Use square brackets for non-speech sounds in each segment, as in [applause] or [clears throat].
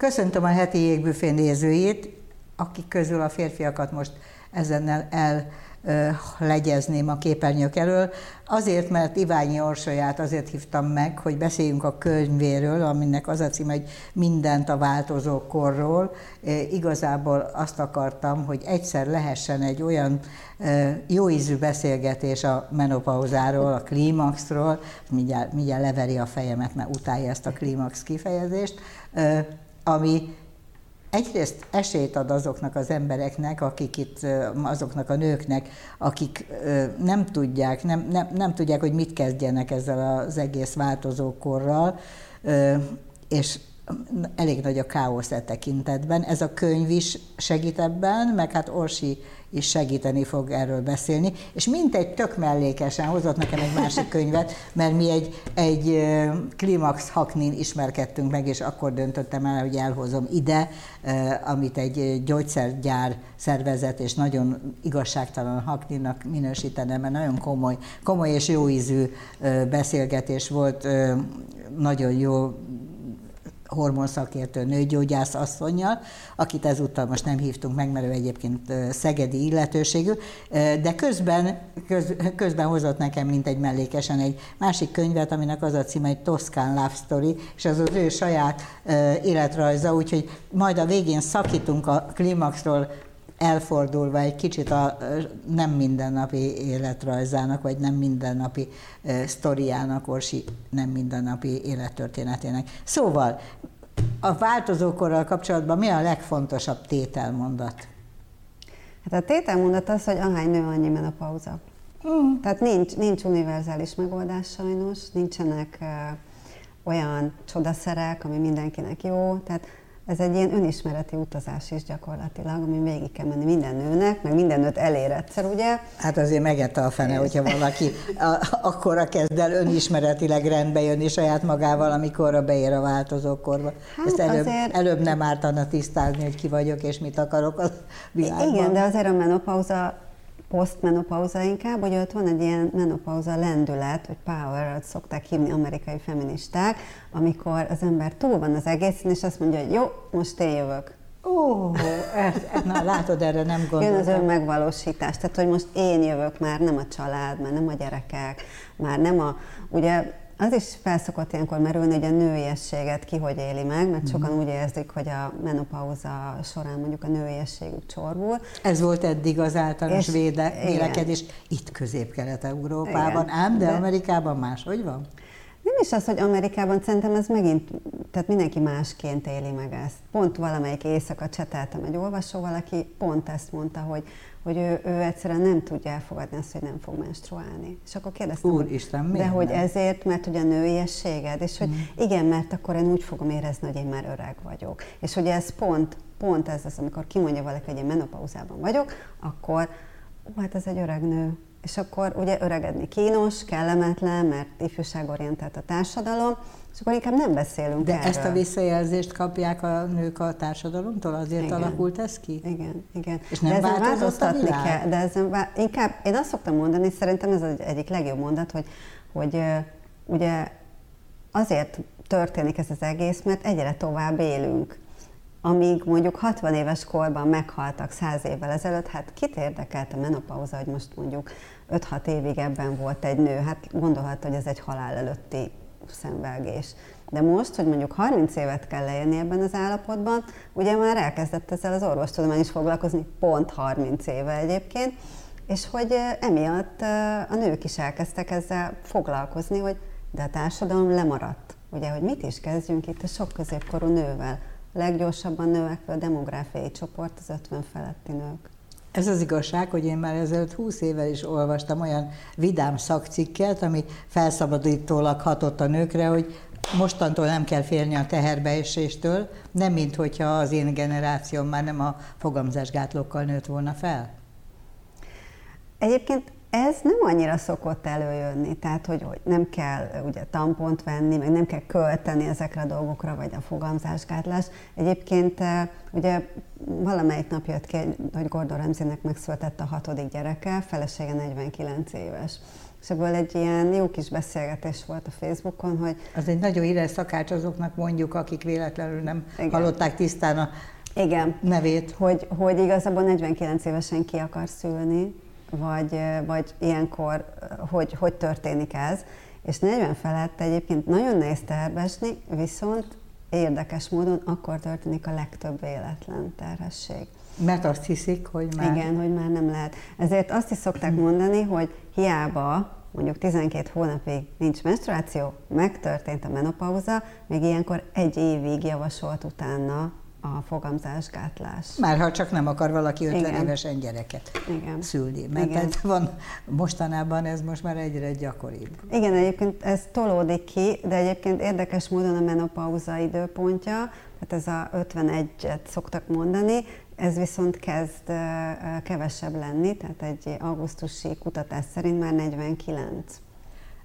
Köszöntöm a heti jégbüfé nézőit, akik közül a férfiakat most ezennel el legyezném a képernyők elől. Azért, mert Iványi Orsolyát azért hívtam meg, hogy beszéljünk a könyvéről, aminek az a cím, hogy mindent a változó korról. Igazából azt akartam, hogy egyszer lehessen egy olyan jó ízű beszélgetés a menopauzáról, a klímaxról, mindjárt, mindjárt leveri a fejemet, mert utálja ezt a klímax kifejezést, ami egyrészt esélyt ad azoknak az embereknek, akik itt, azoknak a nőknek, akik nem tudják, nem, nem, nem tudják, hogy mit kezdjenek ezzel az egész változókorral, és elég nagy a káosz e tekintetben. Ez a könyv is segít ebben, meg hát Orsi is segíteni fog erről beszélni, és mintegy tök mellékesen hozott nekem egy másik könyvet, mert mi egy, egy Klimax Haknin ismerkedtünk meg, és akkor döntöttem el, hogy elhozom ide, amit egy gyógyszergyár szervezet, és nagyon igazságtalan Hakninnak minősítenem, mert nagyon komoly, komoly és jó ízű beszélgetés volt, nagyon jó hormonszakértő nőgyógyász asszonynal, akit ezúttal most nem hívtunk meg, mert ő egyébként szegedi illetőségű, de közben, köz, közben hozott nekem, mint egy mellékesen egy másik könyvet, aminek az a címe, egy Toscán Love Story, és az az ő saját életrajza, úgyhogy majd a végén szakítunk a klímaxról, elfordulva egy kicsit a nem mindennapi életrajzának, vagy nem mindennapi sztoriának, Orsi nem mindennapi élettörténetének. Szóval a változókorral kapcsolatban mi a legfontosabb tételmondat? Hát a tételmondat az, hogy ahány nő, annyi menopauza. Mm. Tehát nincs, nincs univerzális megoldás sajnos, nincsenek uh, olyan csodaszerek, ami mindenkinek jó. Tehát ez egy ilyen önismereti utazás is gyakorlatilag, ami végig kell menni minden nőnek, meg minden nőt elér egyszer, ugye? Hát azért megette a fene, hogyha valaki akkora kezd el önismeretileg rendbe jönni saját magával, amikor beér a változókorba. Hát Ezt előbb, azért... előbb nem ártana tisztázni, hogy ki vagyok és mit akarok a világban. Igen, de azért a menopauza posztmenopauza inkább, hogy ott van egy ilyen menopauza lendület, vagy power, azt szokták hívni amerikai feministák, amikor az ember túl van az egészen, és azt mondja, hogy jó, most én jövök. Ó, ez, na látod, erre nem gondoltam. Jön az önmegvalósítás, tehát hogy most én jövök, már nem a család, már nem a gyerekek, már nem a, ugye az is felszokott ilyenkor merülni, hogy a nőiességet ki hogy éli meg, mert sokan úgy érzik, hogy a menopauza során mondjuk a nőiességük csorbul. Ez volt eddig az általános és, véde, vélekedés itt Közép-Kelet-Európában, ám, de, de Amerikában máshogy van? Nem is az, hogy Amerikában szerintem ez megint, tehát mindenki másként éli meg ezt. Pont valamelyik éjszaka cseteltem egy olvasóval, aki pont ezt mondta, hogy hogy ő, ő egyszerűen nem tudja elfogadni azt, hogy nem fog menstruálni. És akkor kérdeztem, Úr Isten, de hogy nem? ezért, mert hogy a nőiességed, és hogy mm. igen, mert akkor én úgy fogom érezni, hogy én már öreg vagyok. És hogy ez pont, pont ez az, amikor kimondja valaki, hogy én menopauzában vagyok, akkor ó, hát ez egy öreg nő, és akkor ugye öregedni kínos, kellemetlen, mert ifjúságorientált a társadalom, és akkor inkább nem beszélünk De erről. ezt a visszajelzést kapják a nők a társadalomtól? Azért igen. alakult ez ki? Igen, igen. És nem de ezen változtatni kell, de ezen vá- inkább, én azt szoktam mondani, szerintem ez az egyik legjobb mondat, hogy, hogy ugye azért történik ez az egész, mert egyre tovább élünk amíg mondjuk 60 éves korban meghaltak 100 évvel ezelőtt, hát kit érdekelt a menopauza, hogy most mondjuk 5-6 évig ebben volt egy nő, hát gondolhat, hogy ez egy halál előtti szenvelgés. De most, hogy mondjuk 30 évet kell leélni ebben az állapotban, ugye már elkezdett ezzel az orvostudomány is foglalkozni, pont 30 éve egyébként, és hogy emiatt a nők is elkezdtek ezzel foglalkozni, hogy de a társadalom lemaradt. Ugye, hogy mit is kezdjünk itt a sok középkorú nővel, leggyorsabban növekvő demográfiai csoport az 50 feletti nők. Ez az igazság, hogy én már ezelőtt 20 évvel is olvastam olyan vidám szakcikket, ami felszabadítólag hatott a nőkre, hogy mostantól nem kell félni a teherbeeséstől, nem mint hogyha az én generációm már nem a fogamzásgátlókkal nőtt volna fel. Egyébként ez nem annyira szokott előjönni, tehát hogy, hogy nem kell ugye tampont venni, meg nem kell költeni ezekre a dolgokra, vagy a fogamzásgátlás. Egyébként ugye valamelyik nap jött ki, hogy Gordon Ramsaynek megszületett a hatodik gyereke, felesége 49 éves. és ebből egy ilyen jó kis beszélgetés volt a Facebookon, hogy... Az egy nagyon híres szakács azoknak mondjuk, akik véletlenül nem Igen. hallották tisztán a igen. nevét. Hogy, hogy igazából 49 évesen ki akar szülni, vagy, vagy ilyenkor, hogy, hogy történik ez. És 40 felett egyébként nagyon nehéz tervesni, viszont érdekes módon akkor történik a legtöbb véletlen terhesség. Mert azt hiszik, hogy már... Igen, hogy már nem lehet. Ezért azt is szokták mondani, hogy hiába mondjuk 12 hónapig nincs menstruáció, megtörtént a menopauza, még ilyenkor egy évig javasolt utána a fogamzásgátlás. Már ha csak nem akar valaki 50 Igen. évesen gyereket Igen. szülni. Mert Igen. Ez van, mostanában ez most már egyre gyakoribb. Igen, egyébként ez tolódik ki, de egyébként érdekes módon a menopauza időpontja, tehát ez a 51-et szoktak mondani, ez viszont kezd kevesebb lenni, tehát egy augusztusi kutatás szerint már 49.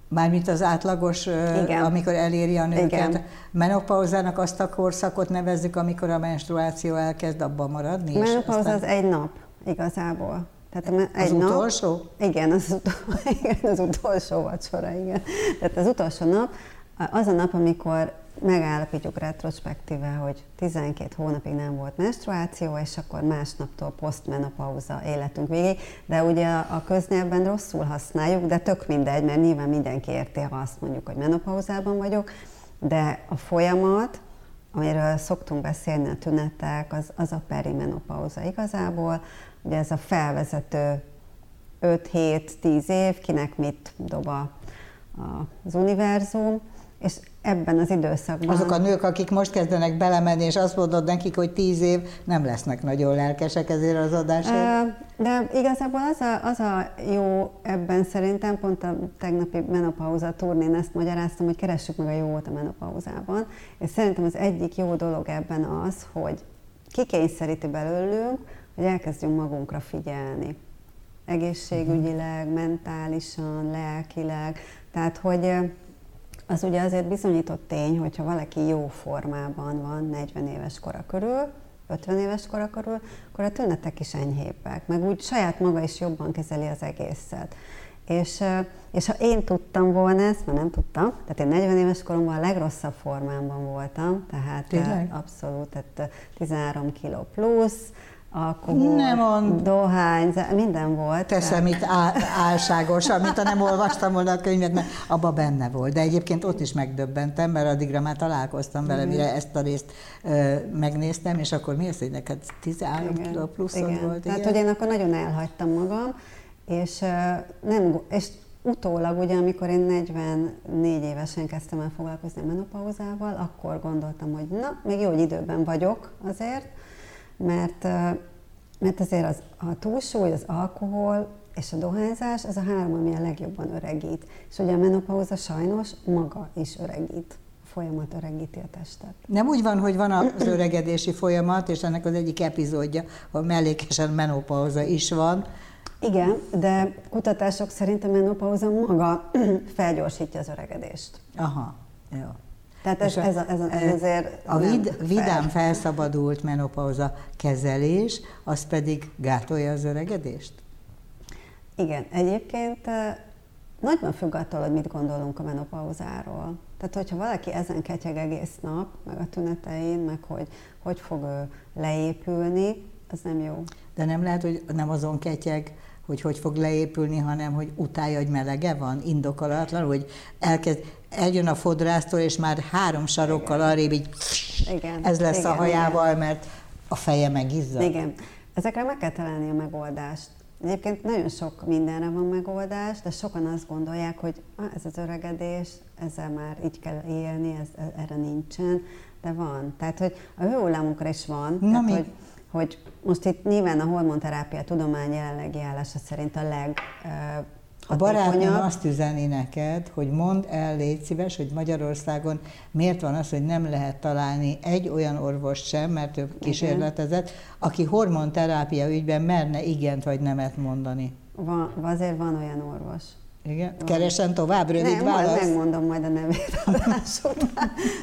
Mármint az átlagos, Igen. amikor eléri a nőket. Igen. Menopauzának azt a korszakot nevezzük, amikor a menstruáció elkezd abban maradni? Menopauza aztán... az egy nap igazából. Tehát egy az nap, utolsó? Igen az, utolsó, [laughs] igen, az utolsó vacsora, igen. Tehát az utolsó nap, az a nap, amikor megállapítjuk retrospektíve, hogy 12 hónapig nem volt menstruáció, és akkor másnaptól posztmenopauza életünk végig, de ugye a köznyelvben rosszul használjuk, de tök mindegy, mert nyilván mindenki érti, ha azt mondjuk, hogy menopauzában vagyok, de a folyamat, amiről szoktunk beszélni a tünetek, az, az a perimenopauza igazából, ugye ez a felvezető 5-7-10 év, kinek mit dob az univerzum, és ebben az időszakban. Azok a nők, akik most kezdenek belemenni, és azt mondod nekik, hogy tíz év, nem lesznek nagyon lelkesek ezért az adásért? De igazából az a, az a jó ebben szerintem, pont a tegnapi menopauza turnén ezt magyaráztam, hogy keressük meg a jót a menopauzában, és szerintem az egyik jó dolog ebben az, hogy kikényszeríti belőlünk, hogy elkezdjünk magunkra figyelni. Egészségügyileg, mentálisan, lelkileg. Tehát, hogy az ugye azért bizonyított tény, hogyha valaki jó formában van 40 éves kora körül, 50 éves kora körül, akkor a tünetek is enyhébbek, meg úgy saját maga is jobban kezeli az egészet. És, és ha én tudtam volna ezt, mert nem tudtam, tehát én 40 éves koromban a legrosszabb formámban voltam, tehát Tényleg? abszolút, tehát 13 kiló plusz, alkohol, nem mond. dohány, minden volt. Teszem itt álságos, amit nem olvastam volna a könyvet, mert abban benne volt. De egyébként ott is megdöbbentem, mert addigra már találkoztam vele, mire ezt a részt ö, megnéztem, és akkor mi az, hogy neked 13 igen. kiló pluszod igen. volt? Tehát, igen? hogy én akkor nagyon elhagytam magam, és, nem, és utólag, ugye, amikor én 44 évesen kezdtem el foglalkozni a menopauzával, akkor gondoltam, hogy na, még jó, hogy időben vagyok azért, mert, mert azért az, a túlsúly, az alkohol és a dohányzás, ez a három, ami a legjobban öregít. És ugye a menopauza sajnos maga is öregít folyamat öregíti a testet. Nem úgy van, hogy van az öregedési folyamat, és ennek az egyik epizódja, hogy mellékesen menopauza is van. Igen, de kutatások szerint a menopauza maga [clears throat] felgyorsítja az öregedést. Aha, jó. Tehát ez, ez, ez, ez azért A vid, vidám felszabadult menopauza kezelés, az pedig gátolja az öregedést? Igen, egyébként nagyban függ attól, hogy mit gondolunk a menopauzáról. Tehát, hogyha valaki ezen ketyeg egész nap, meg a tünetein, meg hogy hogy fog ő leépülni, az nem jó. De nem lehet, hogy nem azon ketyeg, hogy hogy fog leépülni, hanem hogy utálja, hogy melege van, indokolatlan, hogy elkezd, eljön a fodrásztól, és már három sarokkal igen. arrébb így igen. ez lesz igen, a hajával, igen. mert a feje megizzad. Igen. Ezekre meg kell találni a megoldást. Egyébként nagyon sok mindenre van megoldás, de sokan azt gondolják, hogy ah, ez az öregedés, ezzel már így kell élni, ez, erre nincsen, de van. Tehát, hogy a hőhullámunkra is van. Na tehát, mi? Hogy, hogy most itt nyilván a hormonterápia tudomány jelenlegi állása szerint a leg a barátnőm azt üzeni neked, hogy mondd el, légy szíves, hogy Magyarországon miért van az, hogy nem lehet találni egy olyan orvos sem, mert ő kísérletezett, aki hormonterápia ügyben merne igent vagy nemet mondani. Van, azért van olyan orvos. Igen? Van. Keresen tovább, rövid nem, válasz? Majd megmondom majd a nevét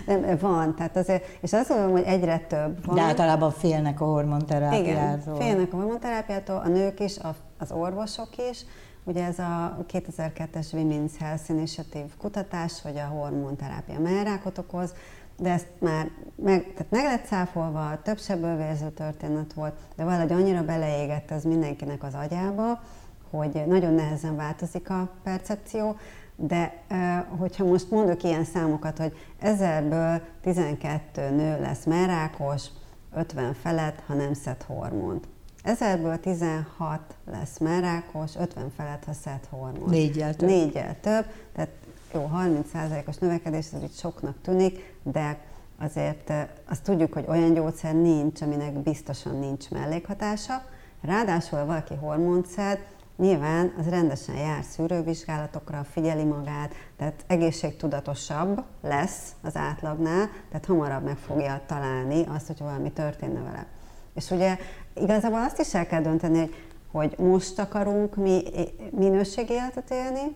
Nem, van, tehát azért, és azt mondom, hogy egyre több van. De általában félnek a hormonterápiától. Igen, félnek a hormonterápiától, a nők is, a, az orvosok is, ugye ez a 2002-es Women's Health Initiative kutatás, hogy a hormonterápia mellrákot okoz, de ezt már meg, tehát meg lett száfolva, több vérző történet volt, de valahogy annyira beleégett ez mindenkinek az agyába, hogy nagyon nehezen változik a percepció, de hogyha most mondok ilyen számokat, hogy ezerből 12 nő lesz merákos, 50 felett, ha nem szed hormont. Ezerből 16 lesz merákos, 50 felett, ha szed hormont. Négyel több. Négyel több, tehát jó, 30%-os növekedés, ez itt soknak tűnik, de azért azt tudjuk, hogy olyan gyógyszer nincs, aminek biztosan nincs mellékhatása. Ráadásul, valaki hormont szed, Nyilván az rendesen jár szűrővizsgálatokra, figyeli magát, tehát egészségtudatosabb lesz az átlagnál, tehát hamarabb meg fogja találni azt, hogy valami történne vele. És ugye igazából azt is el kell dönteni, hogy, hogy most akarunk mi minőségi életet élni,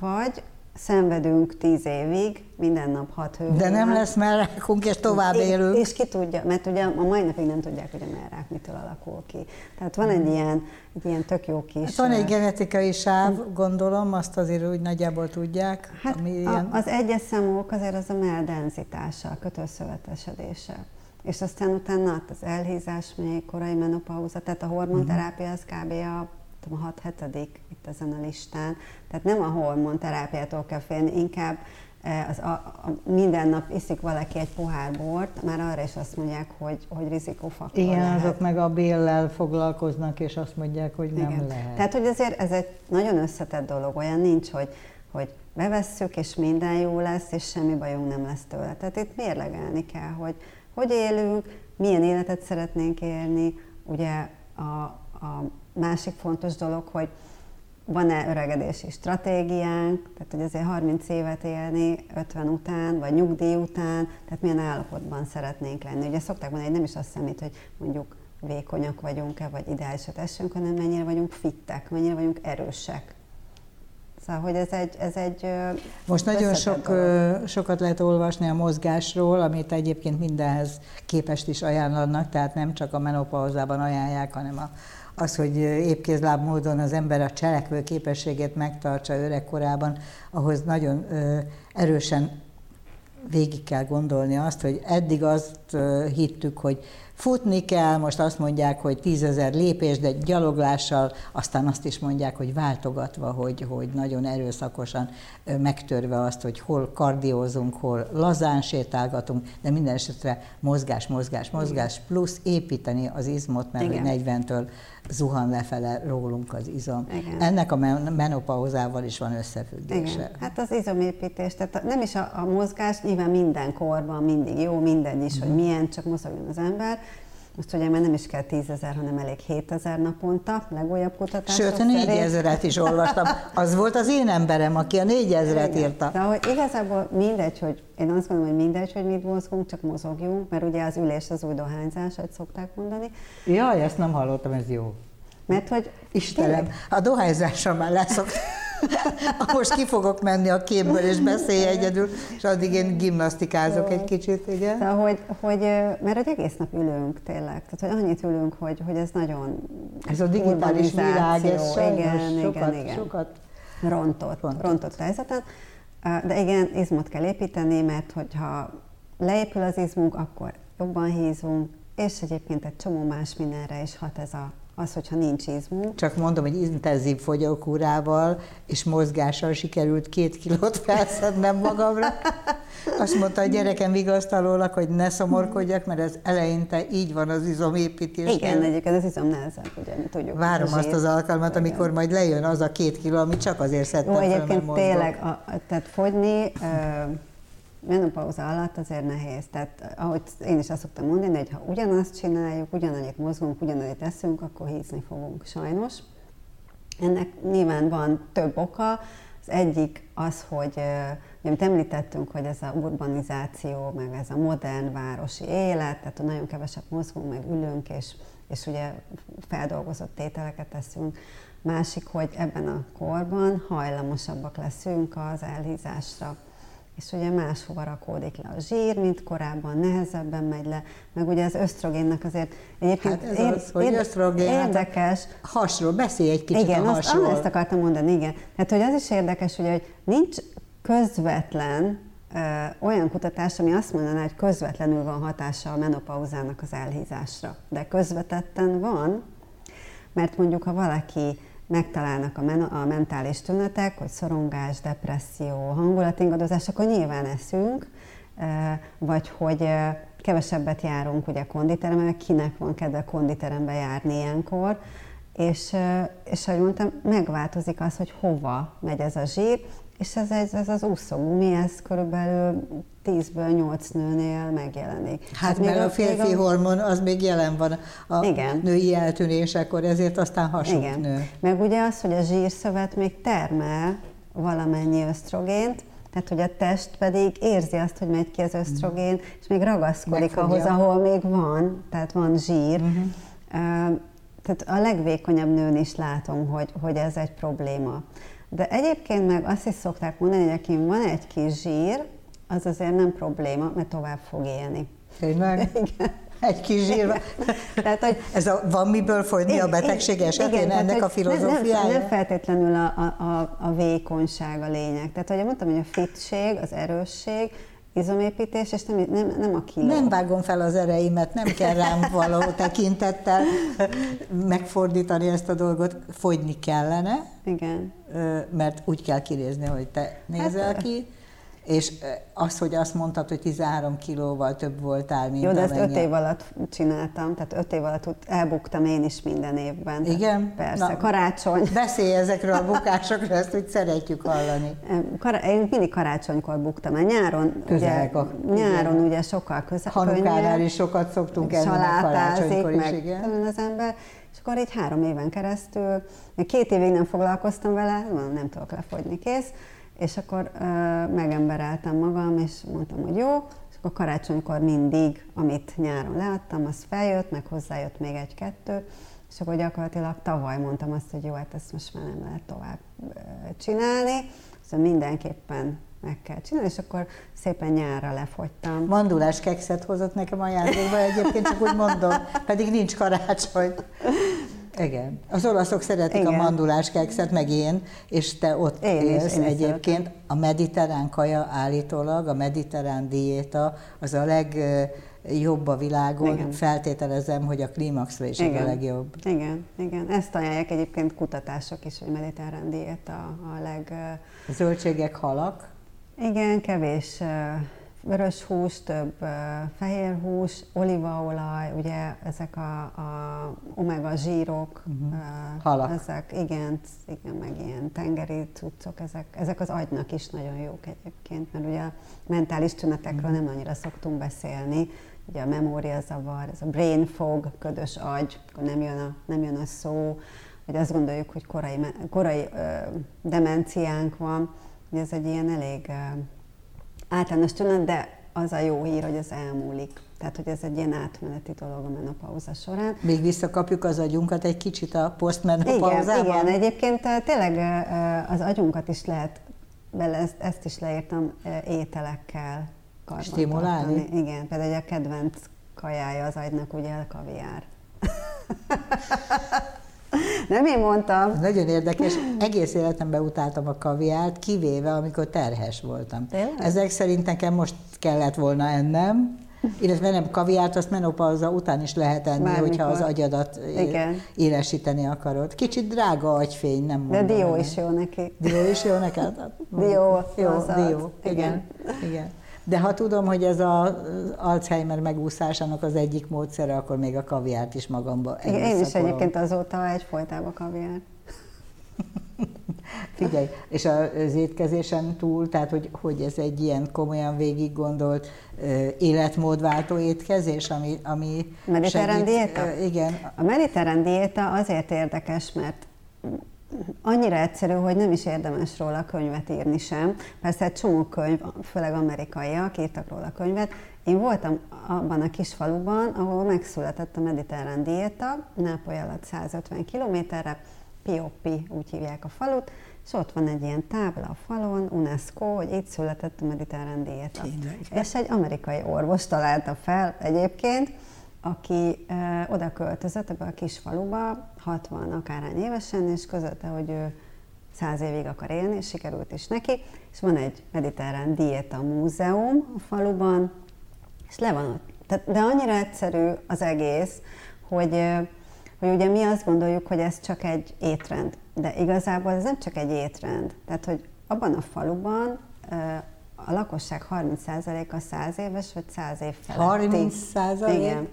vagy szenvedünk tíz évig, minden nap hat hő. De nem lesz melrákunk, és tovább élünk. És, és ki tudja, mert ugye a mai napig nem tudják, hogy a melrák mitől alakul ki. Tehát van egy ilyen, egy ilyen tök jó kis... Hát van egy genetikai sáv, gondolom, azt azért úgy nagyjából tudják. Hát ami ilyen... az egyes számok azért az a mell denzitása, a kötőszövetesedése. És aztán utána az elhízás még, korai menopauza, tehát a hormonterápia az kb. a tudom, a 6 hetedik itt ezen a listán. Tehát nem a hormonterápiától kell félni, inkább e, az a, a, minden nap iszik valaki egy pohár bort, már arra is azt mondják, hogy, hogy rizikófaktor Igen, lehet. azok meg a béllel foglalkoznak, és azt mondják, hogy nem Igen. lehet. Tehát, hogy azért ez egy nagyon összetett dolog, olyan nincs, hogy, hogy bevesszük, és minden jó lesz, és semmi bajunk nem lesz tőle. Tehát itt mérlegelni kell, hogy hogy élünk, milyen életet szeretnénk élni, ugye a, a másik fontos dolog, hogy van-e öregedési stratégiánk, tehát hogy azért 30 évet élni 50 után, vagy nyugdíj után, tehát milyen állapotban szeretnénk lenni. Ugye szokták mondani, hogy nem is azt számít, hogy mondjuk vékonyak vagyunk-e, vagy ideálisat esünk, hanem mennyire vagyunk fittek, mennyire vagyunk erősek. Szóval, hogy ez egy, ez egy Most nagyon sok, sokat lehet olvasni a mozgásról, amit egyébként mindenhez képest is ajánlanak, tehát nem csak a menopauzában ajánlják, hanem a az, hogy épkézláb módon az ember a cselekvő képességét megtartsa öregkorában, ahhoz nagyon erősen végig kell gondolni azt, hogy eddig azt hittük, hogy futni kell, most azt mondják, hogy tízezer lépés, de gyaloglással, aztán azt is mondják, hogy váltogatva, hogy, hogy nagyon erőszakosan megtörve azt, hogy hol kardiózunk, hol lazán sétálgatunk, de minden esetre mozgás, mozgás, mozgás, plusz építeni az izmot, mert Igen. hogy 40-től zuhan lefele rólunk az izom. Igen. Ennek a menopauzával is van összefüggése. Igen. Hát az izomépítés, tehát nem is a, a mozgás, nyilván minden korban mindig jó, mindegy is, mm. hogy mhm. milyen, csak mozogjon az ember, most ugye már nem is kell tízezer, hanem elég 7000 naponta, legújabb kutatás. Sőt, a négyezeret is olvastam. Az volt az én emberem, aki a négyezeret írta. De hogy igazából mindegy, hogy én azt gondolom, hogy mindegy, hogy mit mozgunk, csak mozogjunk, mert ugye az ülés az új dohányzás, hogy szokták mondani. Jaj, ezt nem hallottam, ez jó. Mert hogy... Istenem, a dohányzásra már leszoktam. [laughs] Most ki fogok menni a képből, és beszélj egyedül, és addig én gimnasztikázok egy kicsit, igen. Szóval, hogy, hogy, mert egy egész nap ülünk tényleg, tehát hogy annyit ülünk, hogy, hogy ez nagyon Ez a digitális világ, ez igen, sokat, igen, igen. sokat rontott, rontott, rontott helyzeten. De igen, izmot kell építeni, mert hogyha leépül az izmunk, akkor jobban hízunk, és egyébként egy csomó más mindenre is hat ez a az, hogyha nincs izmunk. Csak mondom, hogy intenzív fogyókúrával és mozgással sikerült két kilót felszednem magamra. Azt mondta a gyerekem vigasztalólag, hogy ne szomorkodjak, mert ez eleinte így van az izomépítés. Igen, egyébként az izom nehezebb, ugye, mi tudjuk. Várom azt az alkalmat, amikor majd lejön az a két kiló, ami csak azért szedtem Jó, egyébként fel, tényleg, a, tehát fogyni, menopauza alatt azért nehéz. Tehát ahogy én is azt szoktam mondani, hogy ha ugyanazt csináljuk, ugyanannyit mozgunk, ugyanannyit eszünk, akkor hízni fogunk sajnos. Ennek nyilván van több oka. Az egyik az, hogy amit említettünk, hogy ez a urbanizáció, meg ez a modern városi élet, tehát nagyon keveset mozgunk, meg ülünk, és, és ugye feldolgozott tételeket teszünk. Másik, hogy ebben a korban hajlamosabbak leszünk az elhízásra és ugye máshova rakódik le a zsír, mint korábban, nehezebben megy le, meg ugye az ösztrogénnek azért egyébként hát ez ér, az, hogy ér, ösztrogén, hát érdekes. Hát hasról, beszélj egy kicsit igen, a hasról. Igen, ezt akartam mondani, igen. Tehát, hogy az is érdekes, ugye, hogy nincs közvetlen ö, olyan kutatás, ami azt mondaná, hogy közvetlenül van hatása a menopauzának az elhízásra. De közvetetten van, mert mondjuk, ha valaki megtalálnak a, men- a mentális tünetek, hogy szorongás, depresszió, hangulatingadozás, akkor nyilván eszünk, vagy hogy kevesebbet járunk ugye konditeremben, kinek van kedve konditerembe járni ilyenkor, és, és ahogy mondtam, megváltozik az, hogy hova megy ez a zsír, és ez, ez, ez az úszógumi, ez körülbelül 10-ből 8 nőnél megjelenik. Hát, hát mert a férfi a... hormon az még jelen van a Igen. női eltűnésekor, ezért aztán hasonló Igen. nő. Meg ugye az, hogy a zsírszövet még termel valamennyi ösztrogént, tehát, hogy a test pedig érzi azt, hogy megy ki az ösztrogén, és még ragaszkodik Megfogja. ahhoz, ahol még van, tehát van zsír. Uh-huh. Uh, tehát a legvékonyabb nőn is látom, hogy, hogy ez egy probléma. De egyébként meg azt is szokták mondani, hogy aki van egy kis zsír, az azért nem probléma, mert tovább fog élni. Tényleg? [laughs] Igen. Egy kis zsír. [laughs] Tehát, hogy Ez a, van miből folyni a betegség esetén igen, ennek tehát, a filozófiája? Nem, nem feltétlenül a, a, a vékonyság a lényeg. Tehát, hogy mondtam, hogy a fitség, az erősség, izomépítés, és nem, nem, nem a kiló. Nem vágom fel az ereimet, nem kell rám [laughs] való tekintettel megfordítani ezt a dolgot, fogyni kellene. Igen. Mert úgy kell kinézni, hogy te nézel hát, ki. És az, hogy azt mondtad, hogy 13 kilóval több voltál, mint Jó, de ezt 5 év alatt csináltam, tehát 5 év alatt elbuktam én is minden évben. Igen? Persze, Na, karácsony. Beszélj ezekről a [laughs] bukásokról, ezt úgy szeretjük hallani. Kar- én mindig karácsonykor buktam, mert nyáron, ugye, a, nyáron ugye sokkal közel. Hanukánál is sokat szoktunk enni, karácsonykor is, meg igen. az ember, és akkor így három éven keresztül, két évig nem foglalkoztam vele, nem tudok lefogyni, kész és akkor ö, megembereltem magam, és mondtam, hogy jó, és akkor karácsonykor mindig, amit nyáron leadtam, az feljött, meg hozzájött még egy-kettő, és akkor gyakorlatilag tavaly mondtam azt, hogy jó, hát ezt most már nem lehet tovább csinálni, szóval mindenképpen meg kell csinálni, és akkor szépen nyárra lefogytam. Mandulás kekszet hozott nekem ajándékba, egyébként csak úgy mondom, pedig nincs karácsony. [laughs] Igen. Az olaszok szeretik Igen. a mandulás kekszet, meg én, és te ott én élsz is, én egyébként. A mediterrán kaja állítólag, a mediterrán diéta az a legjobb a világon. Igen. Feltételezem, hogy a klímaxra is igen. a legjobb. Igen, igen. Ezt ajánlják egyébként kutatások is, hogy mediterrán diéta a leg... Zöldségek, halak? Igen, kevés vörös hús, több fehér hús, olívaolaj, ugye ezek a, a omega zsírok, uh-huh. Ezek, igen, igen, meg ilyen tengeri cuccok, ezek, ezek az agynak is nagyon jók egyébként, mert ugye a mentális tünetekről uh-huh. nem annyira szoktunk beszélni, ugye a memóriazavar, ez a brain fog, ködös agy, akkor nem jön a, nem jön a szó, hogy azt gondoljuk, hogy korai, korai ö, demenciánk van, hogy ez egy ilyen elég általános tünet, de az a jó hír, hogy ez elmúlik. Tehát, hogy ez egy ilyen átmeneti dolog a menopauza során. Még visszakapjuk az agyunkat egy kicsit a posztmenopauzában? Igen, igen, egyébként tényleg az agyunkat is lehet, bele, ezt, ezt is leírtam, ételekkel Stimulálni? Igen, például a kedvenc kajája az agynak ugye a kaviár. [laughs] Nem én mondtam. Nagyon érdekes. Egész életemben utáltam a kaviárt, kivéve amikor terhes voltam. Tényleg? Ezek szerint nekem most kellett volna ennem, illetve nem kaviárt, azt menopauza után is lehet enni, Már hogyha az agyadat Igen. élesíteni akarod. Kicsit drága agyfény, nem mondom. De dió is jó neki. Dió is jó neked? dió. Jó, dió. Igen. Igen. Igen. De ha tudom, hogy ez az Alzheimer megúszásának az egyik módszere, akkor még a kaviárt is magamba Igen, Én is egyébként azóta egy folytában kaviár. [laughs] Figyelj, és az étkezésen túl, tehát hogy, hogy ez egy ilyen komolyan végig gondolt életmódváltó étkezés, ami, ami Mediterrán segít, diéta? Igen. A mediterrán diéta azért érdekes, mert annyira egyszerű, hogy nem is érdemes róla könyvet írni sem. Persze egy csomó könyv, főleg amerikaiak írtak róla könyvet. Én voltam abban a kis faluban, ahol megszületett a mediterrán diéta, Nápoly alatt 150 kilométerre, Piopi, úgy hívják a falut, és ott van egy ilyen tábla a falon, UNESCO, hogy itt született a mediterrán diéta. És egy amerikai orvos találta fel egyébként, aki ö, oda költözött ebbe a kis faluba, 60 akárhány évesen, és közölte, hogy ő száz évig akar élni, és sikerült is neki, és van egy mediterrán diéta múzeum a faluban, és le van ott. Tehát, de annyira egyszerű az egész, hogy, hogy ugye mi azt gondoljuk, hogy ez csak egy étrend, de igazából ez nem csak egy étrend. Tehát, hogy abban a faluban a lakosság 30%-a 100 éves, vagy 100 év feletti. 30 százalék? Igen.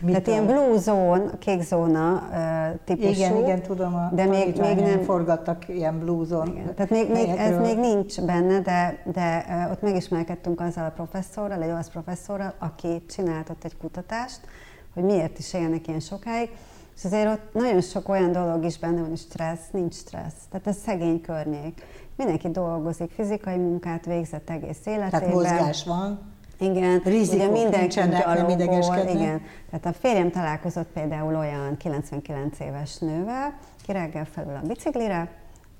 Mit Tehát ilyen blue zone, kék zóna uh, típusú. Igen, igen, tudom, a de még, még nem forgattak ilyen blue zone igen. Tehát még, még, ez még nincs benne, de, de uh, ott megismerkedtünk azzal a professzorral, egy olasz professzorral, aki csinált ott egy kutatást, hogy miért is élnek ilyen sokáig, és azért ott nagyon sok olyan dolog is benne van, hogy stressz, nincs stressz. Tehát ez szegény környék. Mindenki dolgozik, fizikai munkát végzett egész életében. Tehát mozgás van. Igen, Rizikok ugye mindenki gyalogol, igen. Tehát a férjem találkozott például olyan 99 éves nővel, ki reggel felül a biciklire,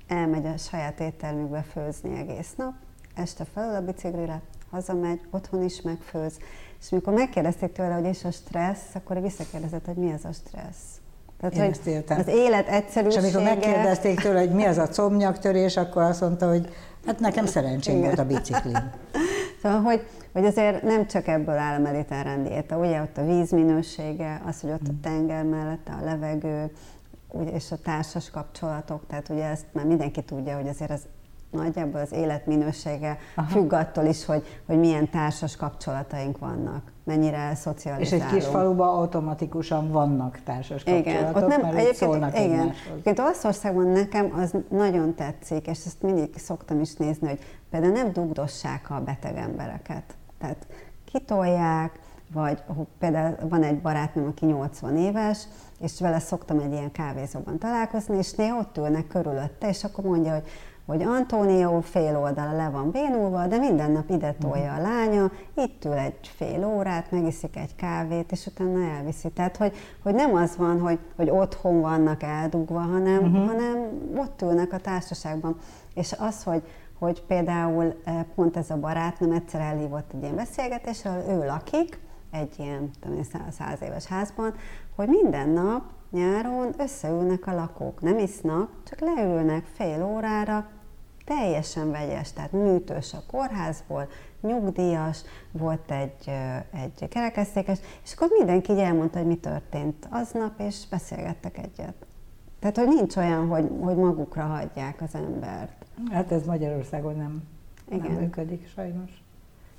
elmegy a saját éttermükbe főzni egész nap, este felül a biciklire, hazamegy, otthon is megfőz, és amikor megkérdezték tőle, hogy és a stressz, akkor visszakérdezett, hogy mi az a stressz. Tehát, Én hogy ezt az élet egyszerűsége... És amikor megkérdezték tőle, hogy mi az a combnyaktörés, akkor azt mondta, hogy hát nekem szerencsém volt a biciklim. [laughs] Szóval, hogy, hogy azért nem csak ebből áll a mediterrán diéta, ugye ott a víz minősége, az, hogy ott a tenger mellett a levegő, ugye, és a társas kapcsolatok, tehát ugye ezt már mindenki tudja, hogy azért az nagyjából az életminősége Aha. függ attól is, hogy, hogy milyen társas kapcsolataink vannak, mennyire szocializálunk. És egy kis faluban automatikusan vannak társas kapcsolatok, igen, ott nem, mert szólnak igen. egymáshoz. Egyébként Olaszországban nekem az nagyon tetszik, és ezt mindig szoktam is nézni, hogy például nem dugdossák a beteg embereket. Tehát kitolják, vagy például van egy barátnőm, aki 80 éves, és vele szoktam egy ilyen kávézóban találkozni, és néha ott ülnek körülötte, és akkor mondja, hogy hogy Antónió fél oldala le van bénulva, de minden nap ide tolja a lánya, itt ül egy fél órát, megiszik egy kávét, és utána elviszi. Tehát, hogy, hogy nem az van, hogy, hogy otthon vannak eldugva, hanem, uh-huh. hanem ott ülnek a társaságban. És az, hogy, hogy például eh, pont ez a barátnőm egyszer elhívott egy ilyen beszélgetésre, ő lakik, egy ilyen tudom, száz éves házban, hogy minden nap nyáron összeülnek a lakók, nem isznak, csak leülnek fél órára, teljesen vegyes, tehát műtős a kórházból, nyugdíjas, volt egy, egy kerekesztékes, és akkor mindenki így elmondta, hogy mi történt aznap, és beszélgettek egyet. Tehát, hogy nincs olyan, hogy, hogy magukra hagyják az embert. Hát ez Magyarországon nem, Igen. nem működik sajnos.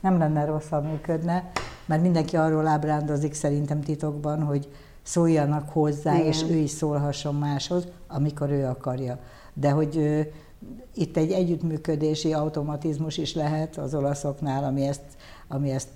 Nem lenne rossz, ha működne, mert mindenki arról ábrándozik szerintem titokban, hogy szóljanak hozzá, Igen. és ő is szólhasson máshoz, amikor ő akarja. De hogy ö, itt egy együttműködési automatizmus is lehet az olaszoknál, ami ezt, ami ezt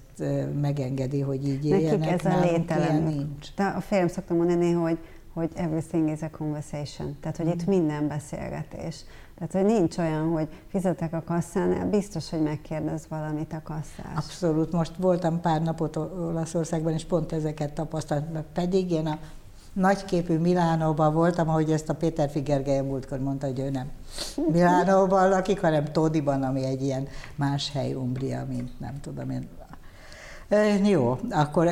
megengedi, hogy így éljenek. Nekik ez a lételem. nincs. De a férjem szoktam mondani, hogy, hogy everything is a conversation. Tehát, hogy mm. itt minden beszélgetés. Tehát, hogy nincs olyan, hogy fizetek a kasszánál, biztos, hogy megkérdez valamit a kasszás. Abszolút. Most voltam pár napot Olaszországban, és pont ezeket tapasztaltam. Pedig én a nagyképű Milánóban voltam, ahogy ezt a Péter Figergelye múltkor mondta, hogy ő nem Milánóban lakik, hanem Tódiban, ami egy ilyen más hely, Umbria, mint nem tudom én. Jó, akkor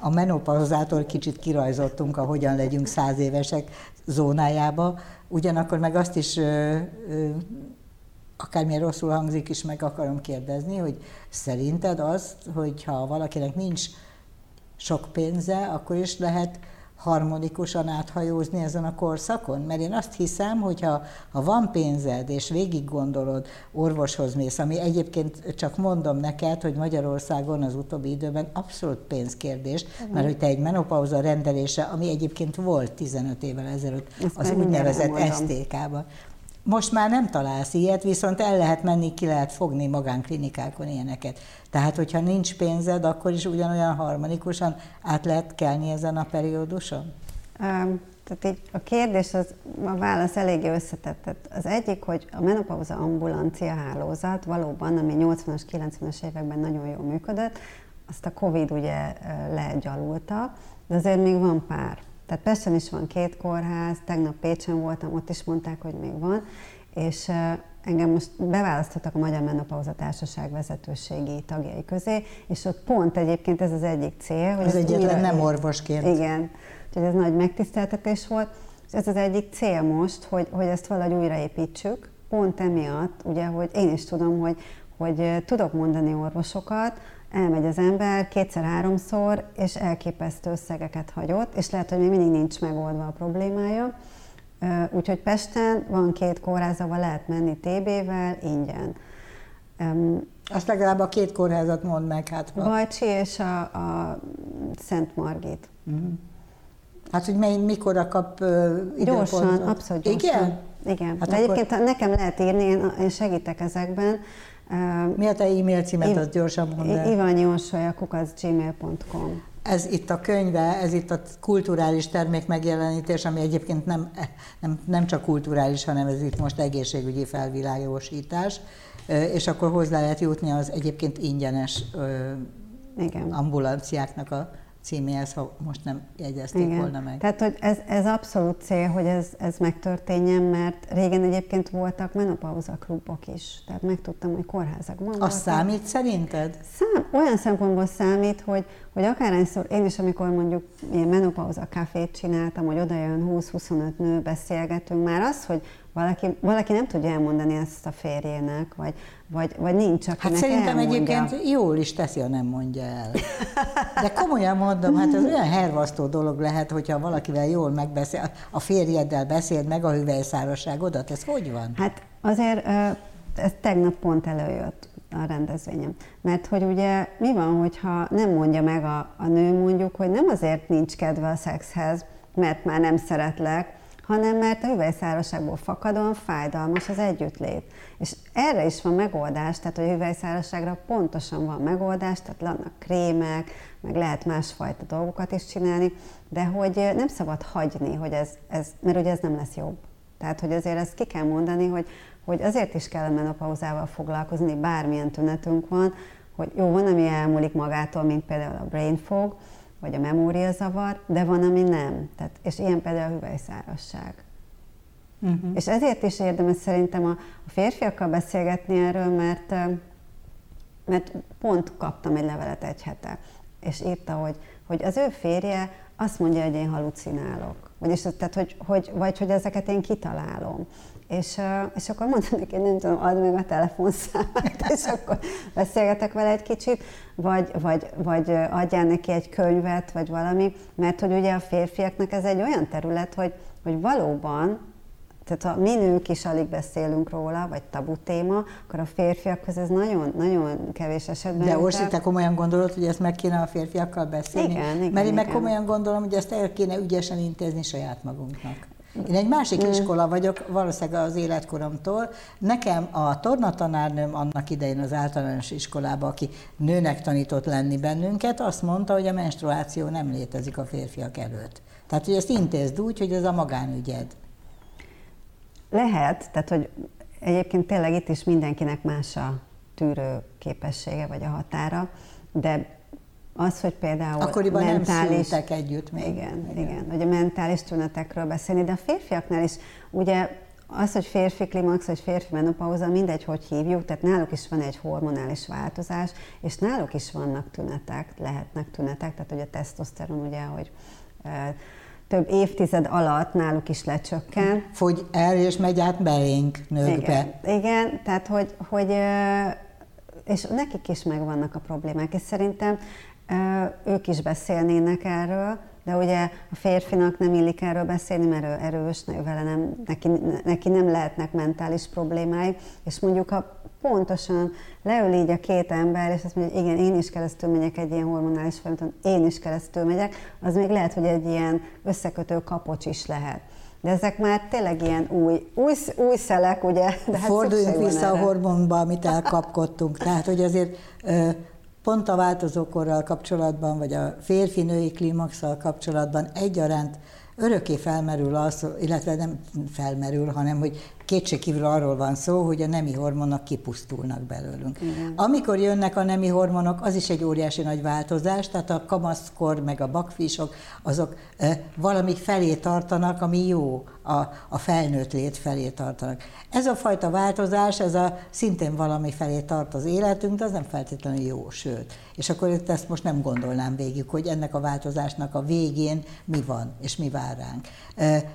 a menopauzától kicsit kirajzottunk a hogyan legyünk száz évesek zónájába, ugyanakkor meg azt is akármilyen rosszul hangzik is, meg akarom kérdezni, hogy szerinted azt, hogyha valakinek nincs sok pénze, akkor is lehet harmonikusan áthajózni ezen a korszakon? Mert én azt hiszem, hogy ha, ha van pénzed, és végig gondolod, orvoshoz mész, ami egyébként csak mondom neked, hogy Magyarországon az utóbbi időben abszolút pénzkérdés, mert hogy te egy menopauza rendelése, ami egyébként volt 15 évvel ezelőtt, Ezt az úgynevezett STK-ban, most már nem találsz ilyet, viszont el lehet menni, ki lehet fogni magánklinikákon ilyeneket. Tehát, hogyha nincs pénzed, akkor is ugyanolyan harmonikusan át lehet kelni ezen a perióduson? Um, tehát így a kérdés, az, a válasz eléggé összetett. Az egyik, hogy a menopauza ambulancia hálózat valóban, ami 80-as, 90-es években nagyon jól működött, azt a Covid ugye legyalulta, de azért még van pár Tehát Pesten is van két kórház, tegnap Pécsen voltam, ott is mondták, hogy még van, és engem most beválasztottak a Magyar Menopauza Társaság vezetőségi tagjai közé, és ott pont egyébként ez az egyik cél. Hogy az egyetlen nem orvosként. Igen, úgyhogy ez nagy megtiszteltetés volt. És ez az egyik cél most, hogy, hogy ezt valahogy újraépítsük, pont emiatt, ugye, hogy én is tudom, hogy, hogy tudok mondani orvosokat, elmegy az ember kétszer-háromszor, és elképesztő összegeket hagyott, és lehet, hogy még mindig nincs megoldva a problémája. Úgyhogy Pesten van két kórház, ahol lehet menni TB-vel ingyen. Azt legalább a két kórházat mond meg. Hát, Bajcsi és a, a Szent Margit. Uh-huh. Hát, hogy mely, mikor kap uh, Gyorsan, abszolút gyorsan. Igen? Igen. Hát Egyébként akkor... nekem lehet írni, én, én segítek ezekben. Mi a te e-mail címet, az gyorsan mondd el. ivanyolsolya.gmail.com ez itt a könyve, ez itt a kulturális termék megjelenítés, ami egyébként nem, nem, nem csak kulturális, hanem ez itt most egészségügyi felvilágosítás, és akkor hozzá lehet jutni az egyébként ingyenes Igen. ambulanciáknak a címéhez, ha most nem jegyezték Igen. volna meg. Tehát, hogy ez, ez abszolút cél, hogy ez, ez megtörténjen, mert régen egyébként voltak menopauza klubok is. Tehát megtudtam, hogy kórházakban Az voltak. számít szerinted? Szám, olyan szempontból számít, hogy, hogy akárhányszor én is, amikor mondjuk ilyen menopauza kafét csináltam, hogy oda jön 20-25 nő, beszélgetünk, már az, hogy valaki, valaki nem tudja elmondani ezt a férjének, vagy, vagy, vagy nincs, akinek Hát szerintem elmondja. egyébként jól is teszi, ha nem mondja el. De komolyan mondom, hát ez olyan hervasztó dolog lehet, hogyha valakivel jól megbeszél, a férjeddel beszél meg a hüvelyszárosságodat, ez hogy van? Hát azért ez tegnap pont előjött a rendezvényem. Mert hogy ugye mi van, hogyha nem mondja meg a, a nő mondjuk, hogy nem azért nincs kedve a szexhez, mert már nem szeretlek, hanem mert a hüvelyszárazságból fakadóan fájdalmas az együttlét. És erre is van megoldás, tehát a hüvelyszárazságra pontosan van megoldás, tehát vannak krémek, meg lehet másfajta dolgokat is csinálni, de hogy nem szabad hagyni, hogy ez, ez mert ugye ez nem lesz jobb. Tehát, hogy azért ezt ki kell mondani, hogy, hogy azért is kell a menopauzával foglalkozni, bármilyen tünetünk van, hogy jó, van, ami elmúlik magától, mint például a brain fog, vagy a memóriazavar, de van, ami nem. Tehát, és ilyen például a hüvelyszárasság. Uh-huh. És ezért is érdemes szerintem a, a férfiakkal beszélgetni erről, mert, mert pont kaptam egy levelet egy hete, és írta, hogy, hogy az ő férje azt mondja, hogy én halucinálok. Vagyis, tehát, hogy, hogy, vagy hogy ezeket én kitalálom. És, és akkor mondtam neki, nem tudom, add meg a telefonszámát, és akkor beszélgetek vele egy kicsit, vagy, vagy, vagy adjál neki egy könyvet, vagy valami, mert hogy ugye a férfiaknak ez egy olyan terület, hogy, hogy valóban tehát ha mi nők is alig beszélünk róla, vagy tabu téma, akkor a férfiakhoz ez nagyon, nagyon kevés esetben. De Orsi, te komolyan gondolod, hogy ezt meg kéne a férfiakkal beszélni? Igen, igen, Mert én meg igen. komolyan gondolom, hogy ezt el kéne ügyesen intézni saját magunknak. Én egy másik mm. iskola vagyok, valószínűleg az életkoromtól. Nekem a tornatanárnőm annak idején az általános iskolában, aki nőnek tanított lenni bennünket, azt mondta, hogy a menstruáció nem létezik a férfiak előtt. Tehát, hogy ezt intézd úgy, hogy ez a magánügyed. Lehet, tehát, hogy egyébként tényleg itt is mindenkinek más a tűrő képessége vagy a határa, de az, hogy például Akkoriban mentális... nem együtt még. Igen, igen, igen, hogy a mentális tünetekről beszélni, de a férfiaknál is ugye az, hogy férfi klimax, vagy férfi menopauza, mindegy, hogy hívjuk, tehát náluk is van egy hormonális változás, és náluk is vannak tünetek, lehetnek tünetek, tehát hogy a tesztoszteron ugye, hogy több évtized alatt náluk is lecsökken. Fogy el, és megy át belénk nőkbe. Igen, igen tehát hogy, hogy és nekik is megvannak a problémák, és szerintem ők is beszélnének erről, de ugye a férfinak nem illik erről beszélni, mert ő erős, vele nem, neki, neki nem lehetnek mentális problémái, és mondjuk ha pontosan leül így a két ember, és azt mondja, hogy igen, én is keresztül megyek egy ilyen hormonális folyamaton, én is keresztül megyek, az még lehet, hogy egy ilyen összekötő kapocs is lehet. De ezek már tényleg ilyen új, új, új szelek, ugye? De hát Forduljunk vissza erre. a hormonba, amit elkapkodtunk. Tehát, hogy azért pont a változókorral kapcsolatban, vagy a férfi-női klímaxsal kapcsolatban egyaránt örökké felmerül az, illetve nem felmerül, hanem hogy kétségkívül arról van szó, hogy a nemi hormonok kipusztulnak belőlünk. Igen. Amikor jönnek a nemi hormonok, az is egy óriási nagy változás, tehát a kamaszkor meg a bakfisok, azok e, valami felé tartanak, ami jó, a, a felnőtt lét felé tartanak. Ez a fajta változás, ez a szintén valami felé tart az életünk, de az nem feltétlenül jó, sőt. És akkor itt ezt most nem gondolnám végig, hogy ennek a változásnak a végén mi van, és mi vár ránk.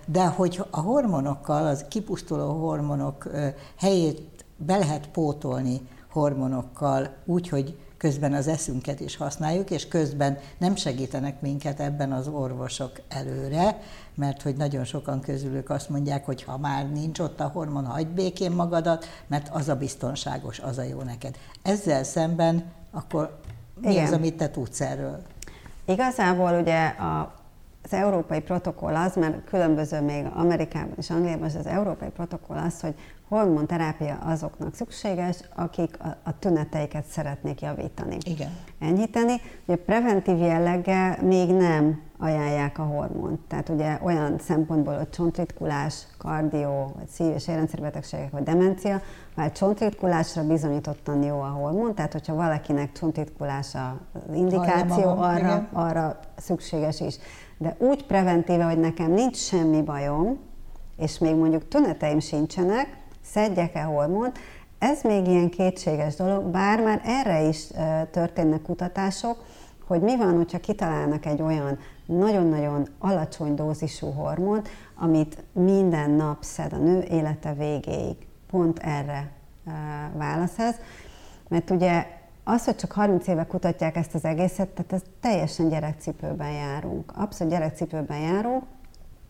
De hogy a hormonokkal, az kipusztuló hormonok helyét be lehet pótolni hormonokkal úgy, hogy közben az eszünket is használjuk, és közben nem segítenek minket ebben az orvosok előre, mert hogy nagyon sokan közülük azt mondják, hogy ha már nincs ott a hormon, hagyd békén magadat, mert az a biztonságos, az a jó neked. Ezzel szemben akkor mi Igen. az, amit te tudsz erről? Igazából ugye a az európai protokoll az, mert különböző még Amerikában és Angliában az, az európai protokoll az, hogy hormonterápia azoknak szükséges, akik a, a tüneteiket szeretnék javítani. Igen. Enyhíteni. Ugye preventív jelleggel még nem ajánlják a hormont. Tehát ugye olyan szempontból, hogy csontritkulás, kardió, vagy szív- és érrendszerbetegségek, vagy demencia, már csontritkulásra bizonyítottan jó a hormon, tehát hogyha valakinek csontritkulás az indikáció, arra, arra szükséges is de úgy preventíve, hogy nekem nincs semmi bajom, és még mondjuk tüneteim sincsenek, szedjek-e hormont, ez még ilyen kétséges dolog, bár már erre is történnek kutatások, hogy mi van, hogyha kitalálnak egy olyan nagyon-nagyon alacsony dózisú hormont, amit minden nap szed a nő élete végéig. Pont erre válasz ez. Mert ugye az, hogy csak 30 éve kutatják ezt az egészet, tehát ez teljesen gyerekcipőben járunk. Abszolút gyerekcipőben járunk,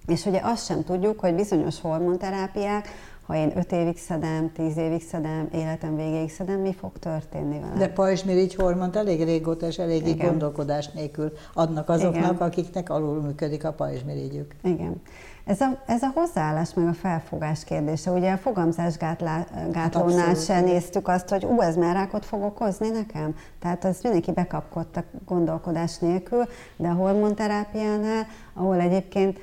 és ugye azt sem tudjuk, hogy bizonyos hormonterápiák, ha én 5 évig szedem, 10 évig szedem, életem végéig szedem, mi fog történni vele? De pajzsmirigy hormont elég régóta és elég Igen. gondolkodás nélkül adnak azoknak, Igen. akiknek alul működik a pajzsmirigyük. Igen. Ez a, ez a hozzáállás meg a felfogás kérdése. Ugye a fogamzásgátlónál hát se néztük azt, hogy ú, ez már rákot fog okozni nekem. Tehát az mindenki bekapkodta gondolkodás nélkül, de a hormonterápiánál, ahol egyébként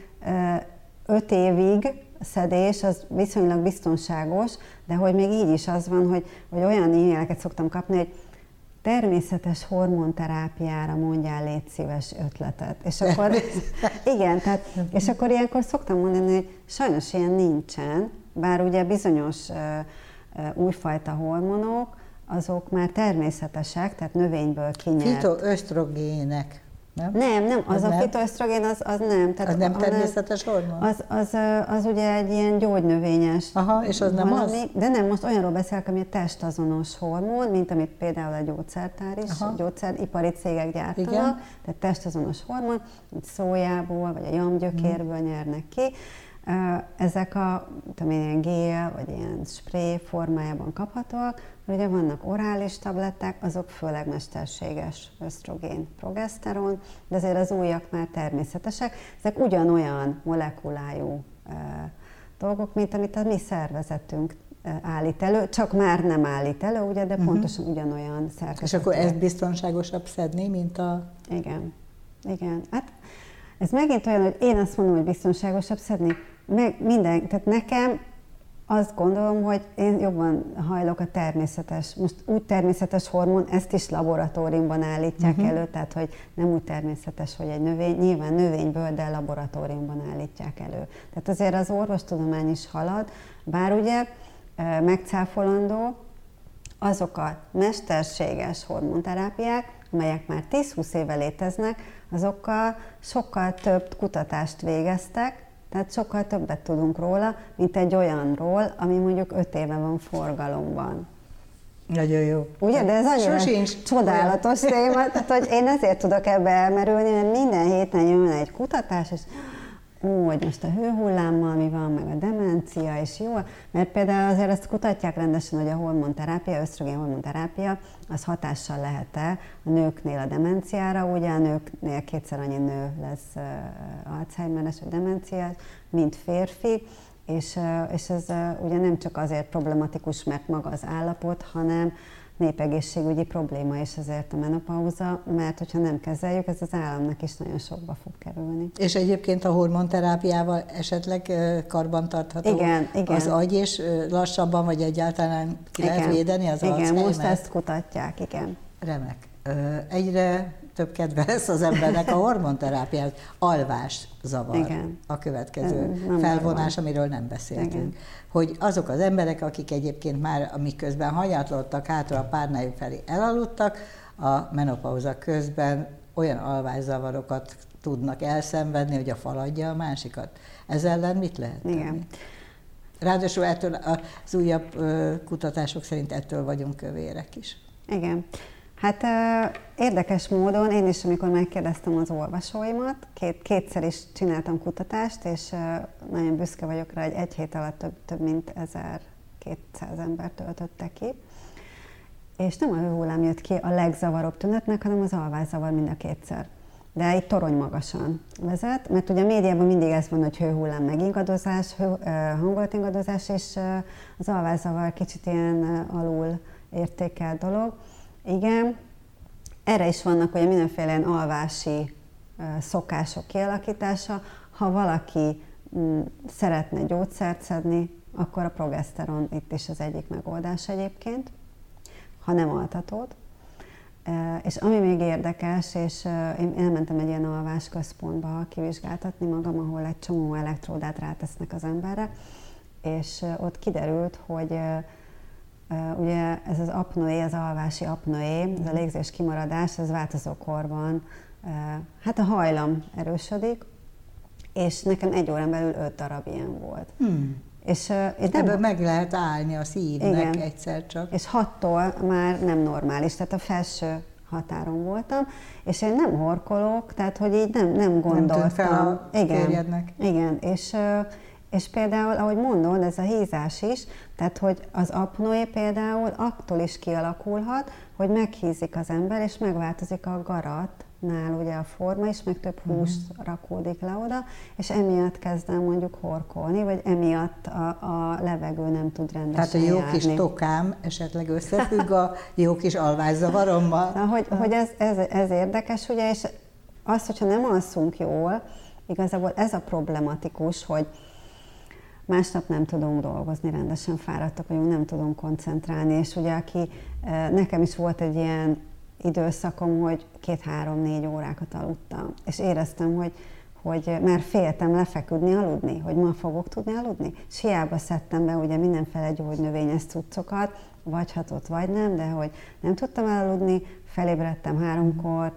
öt évig szedés az viszonylag biztonságos, de hogy még így is az van, hogy, hogy olyan e-maileket szoktam kapni, hogy természetes hormonterápiára mondjál légy szíves ötletet. És akkor, igen, tehát, és akkor ilyenkor szoktam mondani, hogy sajnos ilyen nincsen, bár ugye bizonyos uh, uh, újfajta hormonok, azok már természetesek, tehát növényből kinyert. Fitoösztrogének. Nem, nem, nem az, az a nem? fitoösztrogén az, az nem. Tehát az nem természetes hormon? Az, az, az ugye egy ilyen gyógynövényes. Aha, és az valami, nem az? De nem, most olyanról beszélek, ami a testazonos hormon, mint amit például a gyógyszertár is, Aha. gyógyszeripari cégek gyártanak, Igen. tehát testazonos hormon, mint szójából, vagy a jamgyökérből hmm. nyernek ki. Ezek a, tudom én, ilyen gél, vagy ilyen spray formájában kaphatóak, Ugye vannak orális tabletták, azok főleg mesterséges ösztrogén, progeszteron, de azért az újak már természetesek. Ezek ugyanolyan molekulájú dolgok, mint amit a mi szervezetünk állít elő, csak már nem állít elő, ugye, de uh-huh. pontosan ugyanolyan szerkezet. És akkor ez biztonságosabb szedni, mint a... Igen, igen. Hát ez megint olyan, hogy én azt mondom, hogy biztonságosabb szedni, meg minden, tehát nekem azt gondolom, hogy én jobban hajlok a természetes, most úgy természetes hormon, ezt is laboratóriumban állítják uh-huh. elő, tehát hogy nem úgy természetes, hogy egy növény, nyilván növényből, de laboratóriumban állítják elő. Tehát azért az orvostudomány is halad, bár ugye megcáfolandó azok a mesterséges hormonterápiák, amelyek már 10-20 éve léteznek, azokkal sokkal több kutatást végeztek, tehát sokkal többet tudunk róla, mint egy olyanról, ami mondjuk öt éve van forgalomban. Nagyon jó. Ugye, de ez annyira Sosincs. csodálatos téma, tehát hogy én ezért tudok ebbe elmerülni, mert minden héten jön egy kutatás, és ó, hogy most a hőhullámmal mi van, meg a demencia, és jó, mert például azért ezt kutatják rendesen, hogy a hormonterápia, ösztrogén hormonterápia, az hatással lehet-e a nőknél a demenciára, ugye a nőknél kétszer annyi nő lesz Alzheimeres vagy demenciás, mint férfi, és, és ez ugye nem csak azért problematikus, mert maga az állapot, hanem népegészségügyi probléma is azért a menopauza, mert hogyha nem kezeljük, ez az államnak is nagyon sokba fog kerülni. És egyébként a hormonterápiával esetleg karbantartható igen, igen. az agy, és lassabban vagy egyáltalán ki igen, lehet védeni az Igen, most ezt kutatják, igen. Remek. Egyre több kedve lesz az embernek a hormonterápiához. Alvás zavar Igen. a következő nem felvonás, van. amiről nem beszéltünk. Igen. Hogy azok az emberek, akik egyébként már amiközben hanyatlottak hátra a párnájuk felé elaludtak, a menopauza közben olyan alvászavarokat tudnak elszenvedni, hogy a fal adja a másikat. Ez ellen mit lehet tenni? Igen. Ráadásul ettől az újabb kutatások szerint ettől vagyunk kövérek is. Igen. Hát érdekes módon én is, amikor megkérdeztem az olvasóimat, két, kétszer is csináltam kutatást, és nagyon büszke vagyok rá, hogy egy hét alatt több, több mint 1200 ember töltötte ki. És nem a hőhullám jött ki a legzavaróbb tünetnek, hanem az alvászavar mind a kétszer. De itt torony magasan vezet, mert ugye a médiában mindig ez van, hogy hőhullám megingadozás, hő, hangulatingadozás, és az alvászavar kicsit ilyen alul értékelt dolog. Igen, erre is vannak ugye mindenféle alvási szokások kialakítása. Ha valaki mm, szeretne gyógyszert szedni, akkor a progeszteron itt is az egyik megoldás egyébként, ha nem altatód. És ami még érdekes, és én elmentem egy ilyen alvás központba kivizsgáltatni magam, ahol egy csomó elektródát rátesznek az emberre, és ott kiderült, hogy Ugye ez az apnoé, az alvási apnoé, ez a légzés kimaradás, ez változó korban, hát a hajlam erősödik, és nekem egy órán belül öt darab ilyen volt. Hmm. És, és nem, ebből meg lehet állni a szívnek igen, egyszer csak. És hattól már nem normális, tehát a felső határon voltam, és én nem horkolok, tehát hogy így nem, nem gondoltam. Nem fel a igen, igen, és és például, ahogy mondod, ez a hízás is, tehát hogy az apnoé például attól is kialakulhat, hogy meghízik az ember, és megváltozik a garat, nál ugye a forma is, meg több mhm. hús uh-huh. rakódik le oda, és emiatt kezdem mondjuk horkolni, vagy emiatt a, a levegő nem tud rendesen Tehát a jó járni. kis tokám esetleg összefügg a jó kis alvászavarommal? Na, hogy, hogy ez, ez, ez érdekes, ugye, és az, hogyha nem alszunk jól, igazából ez a problematikus, hogy másnap nem tudunk dolgozni, rendesen fáradtak vagyunk, nem tudunk koncentrálni, és ugye aki, eh, nekem is volt egy ilyen időszakom, hogy két-három-négy órákat aludtam, és éreztem, hogy, hogy már féltem lefeküdni, aludni, hogy ma fogok tudni aludni. És hiába szedtem be ugye mindenféle gyógynövényes cuccokat, vagy hatott, vagy nem, de hogy nem tudtam elaludni, felébredtem háromkor,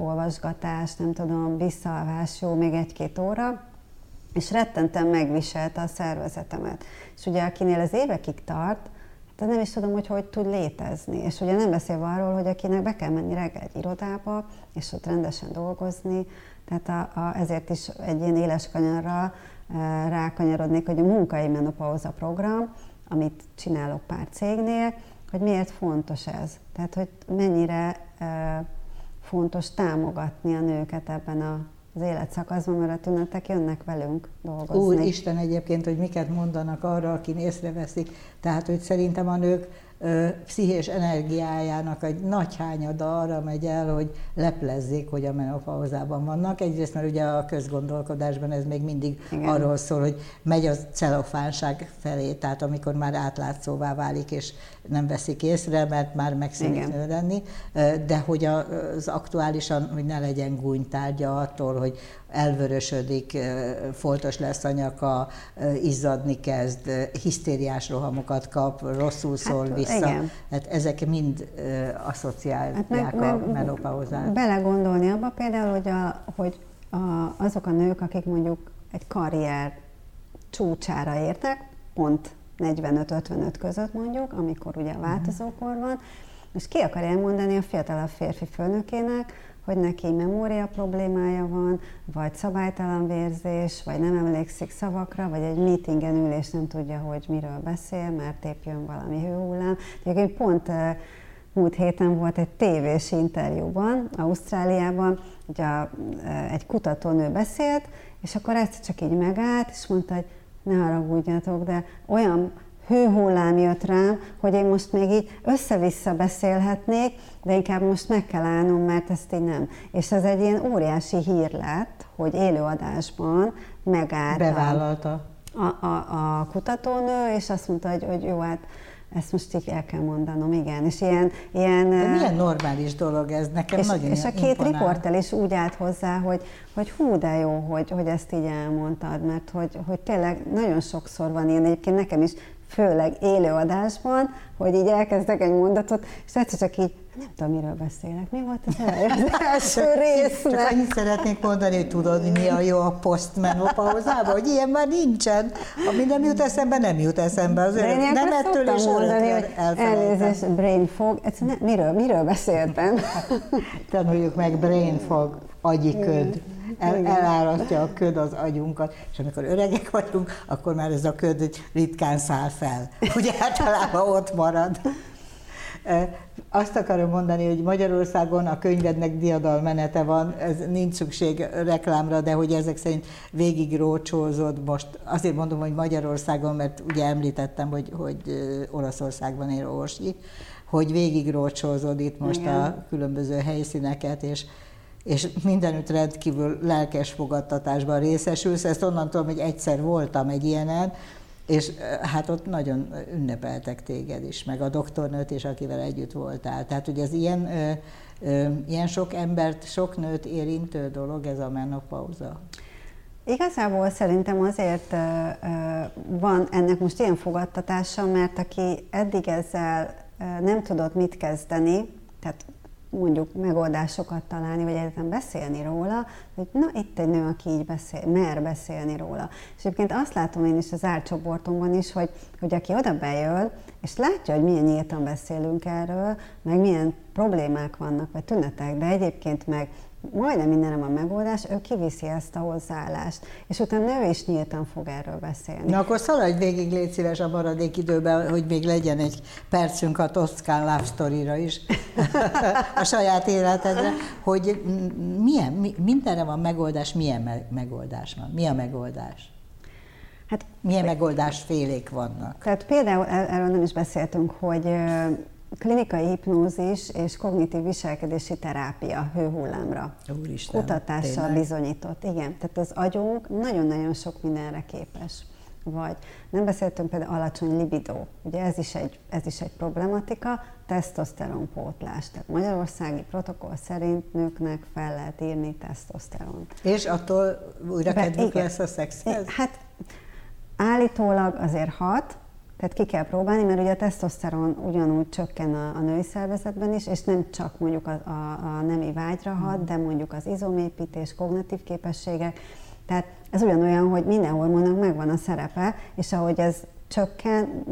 olvasgatás, nem tudom, visszaalvás, jó, még egy-két óra, és rettenten megviselte a szervezetemet. És ugye akinél ez évekig tart, hát nem is tudom, hogy hogy tud létezni. És ugye nem beszélve arról, hogy akinek be kell menni reggel egy irodába, és ott rendesen dolgozni, tehát a, a, ezért is egy ilyen éles kanyarra e, rákanyarodnék, hogy a munkai menopauza program, amit csinálok pár cégnél, hogy miért fontos ez. Tehát, hogy mennyire e, fontos támogatni a nőket ebben a az életszakaszban, mert a tünetek jönnek velünk dolgozni. Úr Isten egyébként, hogy miket mondanak arra, aki észreveszik. Tehát, hogy szerintem a nők pszichés energiájának egy nagy hányada arra megy el, hogy leplezzék, hogy a menopauzában vannak. Egyrészt, mert ugye a közgondolkodásban ez még mindig Igen. arról szól, hogy megy a celofánság felé, tehát amikor már átlátszóvá válik, és nem veszik észre, mert már megszűnik nő lenni, de hogy az aktuálisan, hogy ne legyen gúnytárgya attól, hogy elvörösödik, foltos lesz a nyaka, izzadni kezd, hisztériás rohamokat kap, rosszul szól hát, vissza. Igen. Hát ezek mind asszociálják hát meg, a menopauzát. Belegondolni abba például, hogy, a, hogy a, azok a nők, akik mondjuk egy karrier csúcsára értek, pont 45-55 között mondjuk, amikor ugye változókor van, és ki akar elmondani a fiatalabb férfi főnökének, hogy neki memória problémája van, vagy szabálytalan vérzés, vagy nem emlékszik szavakra, vagy egy meetingen ül és nem tudja, hogy miről beszél, mert épp jön valami hőhullám. Egyébként pont eh, múlt héten volt egy tévés interjúban, Ausztráliában, hogy a, eh, egy kutatónő beszélt, és akkor egyszer csak így megállt, és mondta, hogy ne haragudjatok, de olyan hőhullám jött rám, hogy én most még így össze-vissza beszélhetnék, de inkább most meg kell állnom, mert ezt így nem. És ez egy ilyen óriási hír lett, hogy élőadásban megállt Bevállalta. A, a, a kutatónő, és azt mondta, hogy, hogy jó, hát ezt most így el kell mondanom, igen. És ilyen, ilyen De milyen normális dolog ez, nekem és, nagyon És a két imponál. riporter is úgy állt hozzá, hogy, hogy hú, de jó, hogy, hogy ezt így elmondtad, mert hogy, hogy tényleg nagyon sokszor van ilyen, egyébként nekem is főleg élőadásban, hogy így elkezdek egy mondatot, és egyszer csak így, nem tudom, miről beszélek. Mi volt az, az első rész? Csak annyit szeretnék mondani, hogy tudod, mi a jó a posztmenopauzában, hogy ilyen már nincsen. Ami nem jut eszembe, nem jut eszembe. Az én nem ettől és mondani, hogy elnézést, brain fog. Egyszerűen miről, miről beszéltem? Tanuljuk meg brain fog, agyi köd. El, elárasztja a köd az agyunkat, és amikor öregek vagyunk, akkor már ez a köd ritkán száll fel. [laughs] Ugye általában ott marad. Azt akarom mondani, hogy Magyarországon a könyvednek diadalmenete van, ez nincs szükség reklámra, de hogy ezek szerint végig rócsózod most. Azért mondom, hogy Magyarországon, mert ugye említettem, hogy, hogy Olaszországban él Orsi, hogy végig rócsózod itt most Igen. a különböző helyszíneket, és és mindenütt rendkívül lelkes fogadtatásban részesülsz. Ezt onnan tudom, hogy egyszer voltam egy ilyenen, és hát ott nagyon ünnepeltek téged is, meg a doktornőt is, akivel együtt voltál. Tehát, hogy ez ilyen, ö, ö, ilyen sok embert, sok nőt érintő dolog, ez a menopauza. Igazából szerintem azért van ennek most ilyen fogadtatása, mert aki eddig ezzel nem tudott mit kezdeni, tehát mondjuk megoldásokat találni, vagy egyetem beszélni róla, hogy na itt egy nő, aki így beszél, mer beszélni róla. És egyébként azt látom én is az árcsoportomban is, hogy, hogy aki oda bejön, és látja, hogy milyen nyíltan beszélünk erről, meg milyen problémák vannak, vagy tünetek, de egyébként meg majdnem mindenre van megoldás, ő kiviszi ezt a hozzáállást, és utána ő is nyíltan fog erről beszélni. Na akkor szaladj végig, légy szíves a maradék időben, hogy még legyen egy percünk a Toscán Love Story-ra is, [laughs] a saját életedre, hogy milyen, mi, mindenre van megoldás, milyen megoldás van, mi a megoldás? Hát, milyen megoldás félék vannak? Tehát például erről nem is beszéltünk, hogy klinikai hipnózis és kognitív viselkedési terápia hőhullámra. Úristen, Kutatással tényleg? bizonyított. Igen, tehát az agyunk nagyon-nagyon sok mindenre képes. Vagy nem beszéltünk például alacsony libidó, ugye ez is egy, ez is egy problematika, tesztoszteronpótlás. Tehát magyarországi protokoll szerint nőknek fel lehet írni tesztoszteront. És attól újra kedvük lesz a szexhez? Hát állítólag azért hat, tehát ki kell próbálni, mert ugye a tesztoszteron ugyanúgy csökken a, a női szervezetben is, és nem csak mondjuk a, a, a nemi vágyra hat, de mondjuk az izomépítés, kognitív képességek. Tehát ez ugyanolyan, hogy minden hormonnak megvan a szerepe, és ahogy ez csökken,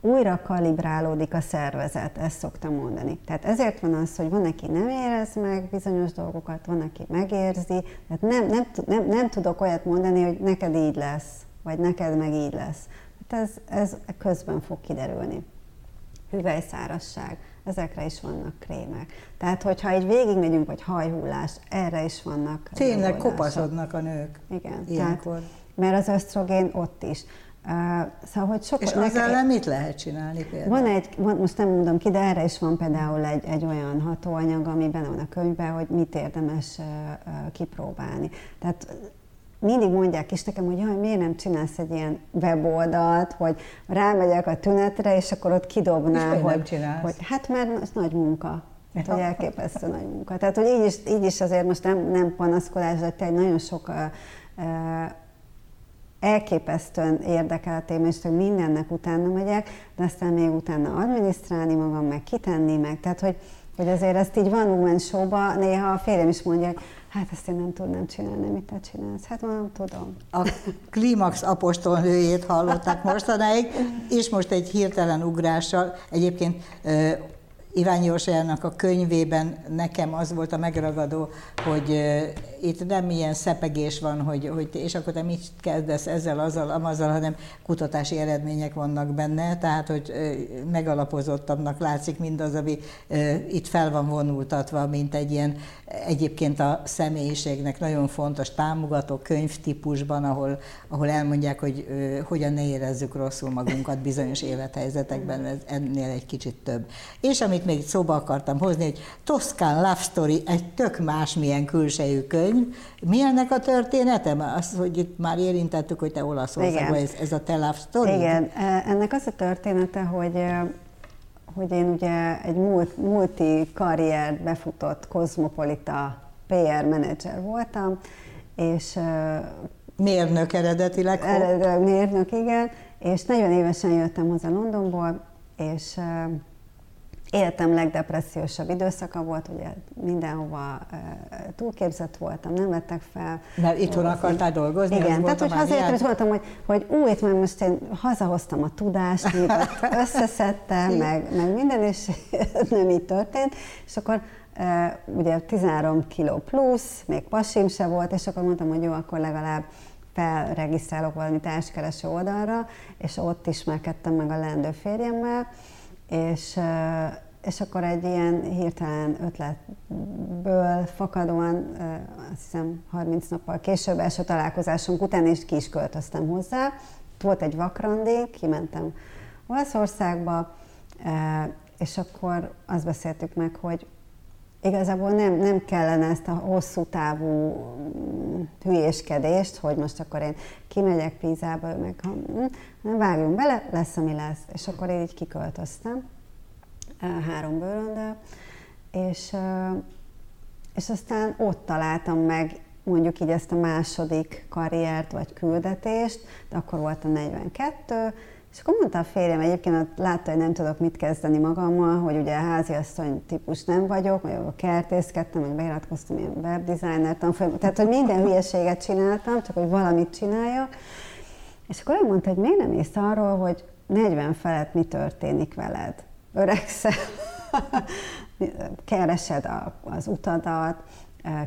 újra kalibrálódik a szervezet, ezt szoktam mondani. Tehát ezért van az, hogy van, aki nem érez meg bizonyos dolgokat, van, aki megérzi, tehát nem, nem, nem, nem tudok olyat mondani, hogy neked így lesz, vagy neked meg így lesz Hát ez, ez közben fog kiderülni. Hüvelyszárasság, ezekre is vannak krémek. Tehát, hogyha egy végigmegyünk, vagy hajhullás, erre is vannak. Tényleg kopaszodnak a nők. Igen. Ilyenkor. Tehát, mert az ösztrogén ott is. Uh, szóval, hogy sok, És az ellen mit lehet csinálni például? Van egy, van, most nem mondom ki, de erre is van például egy, egy olyan hatóanyag, ami benne van a könyvben, hogy mit érdemes uh, uh, kipróbálni. Tehát mindig mondják is nekem, hogy jaj, miért nem csinálsz egy ilyen weboldalt, hogy rámegyek a tünetre, és akkor ott kidobnál, és hogy, csinálsz? hogy hát mert ez nagy munka. Hát, hogy elképesztő nagy munka. Tehát, hogy így is, így is azért most nem, nem panaszkodás, de egy nagyon sok uh, elképesztően érdekel a téma, és hogy mindennek utána megyek, de aztán még utána adminisztrálni magam, meg kitenni, meg tehát, hogy, hogy azért ezt így van Woman show néha a férjem is mondja, hogy Hát ezt én nem tudnám csinálni, mit te csinálsz. Hát mondom, tudom. A Klimax apostolnőjét hallották mostanáig, és most egy hirtelen ugrással, egyébként Iványi Jósájának a könyvében nekem az volt a megragadó, hogy itt nem ilyen szepegés van, hogy, hogy és akkor te mit kezdesz ezzel, azzal, amazzal, hanem kutatási eredmények vannak benne, tehát hogy megalapozottabbnak látszik mindaz, ami itt fel van vonultatva, mint egy ilyen egyébként a személyiségnek nagyon fontos támogató könyvtípusban, ahol, ahol elmondják, hogy hogyan ne érezzük rosszul magunkat bizonyos élethelyzetekben, ez ennél egy kicsit több. És amit még szóba akartam hozni, hogy Toszkán Love Story egy tök másmilyen külsejű könyv. Mi ennek a története? Az, hogy itt már érintettük, hogy te Olaszországban, ez, ez a te Love Story? Igen, e, ennek az a története, hogy e, hogy én ugye egy multi karrier befutott kozmopolita PR menedzser voltam, és e, Mérnök eredetileg? Eredetileg mérnök, igen, és 40 évesen jöttem haza Londonból, és életem legdepressziósabb időszaka volt, ugye mindenhova túlképzett voltam, nem vettek fel. Mert itthon akartál dolgozni? Igen, tehát hogy azért is voltam, hogy, hogy ú, itt már most én hazahoztam a tudást, [laughs] összeszedtem, meg, meg minden, és [laughs] nem így történt, és akkor ugye 13 kiló plusz, még pasim se volt, és akkor mondtam, hogy jó, akkor legalább felregisztrálok valami társkereső oldalra, és ott ismerkedtem meg a lendő férjemmel, és, és akkor egy ilyen hirtelen ötletből fakadóan, azt hiszem 30 nappal később, első találkozásunk után is ki is költöztem hozzá. Volt egy vakrandi, kimentem Olaszországba, és akkor azt beszéltük meg, hogy igazából nem, nem kellene ezt a hosszú távú mm, hülyéskedést, hogy most akkor én kimegyek Pízába, meg hanem vágjunk bele, lesz, ami lesz. És akkor én így kiköltöztem három bőröndel, és, és aztán ott találtam meg mondjuk így ezt a második karriert vagy küldetést, de akkor volt a 42, és akkor mondta a férjem, egyébként látta, hogy nem tudok mit kezdeni magammal, hogy ugye háziasszony típus nem vagyok, vagy a kertészkedtem, meg beiratkoztam ilyen webdesigner tanfolyamot, tehát hogy minden hülyeséget csináltam, csak hogy valamit csináljak. És akkor ő mondta, hogy miért nem ész arról, hogy 40 felett mi történik veled? Öregszel, [laughs] keresed az utadat,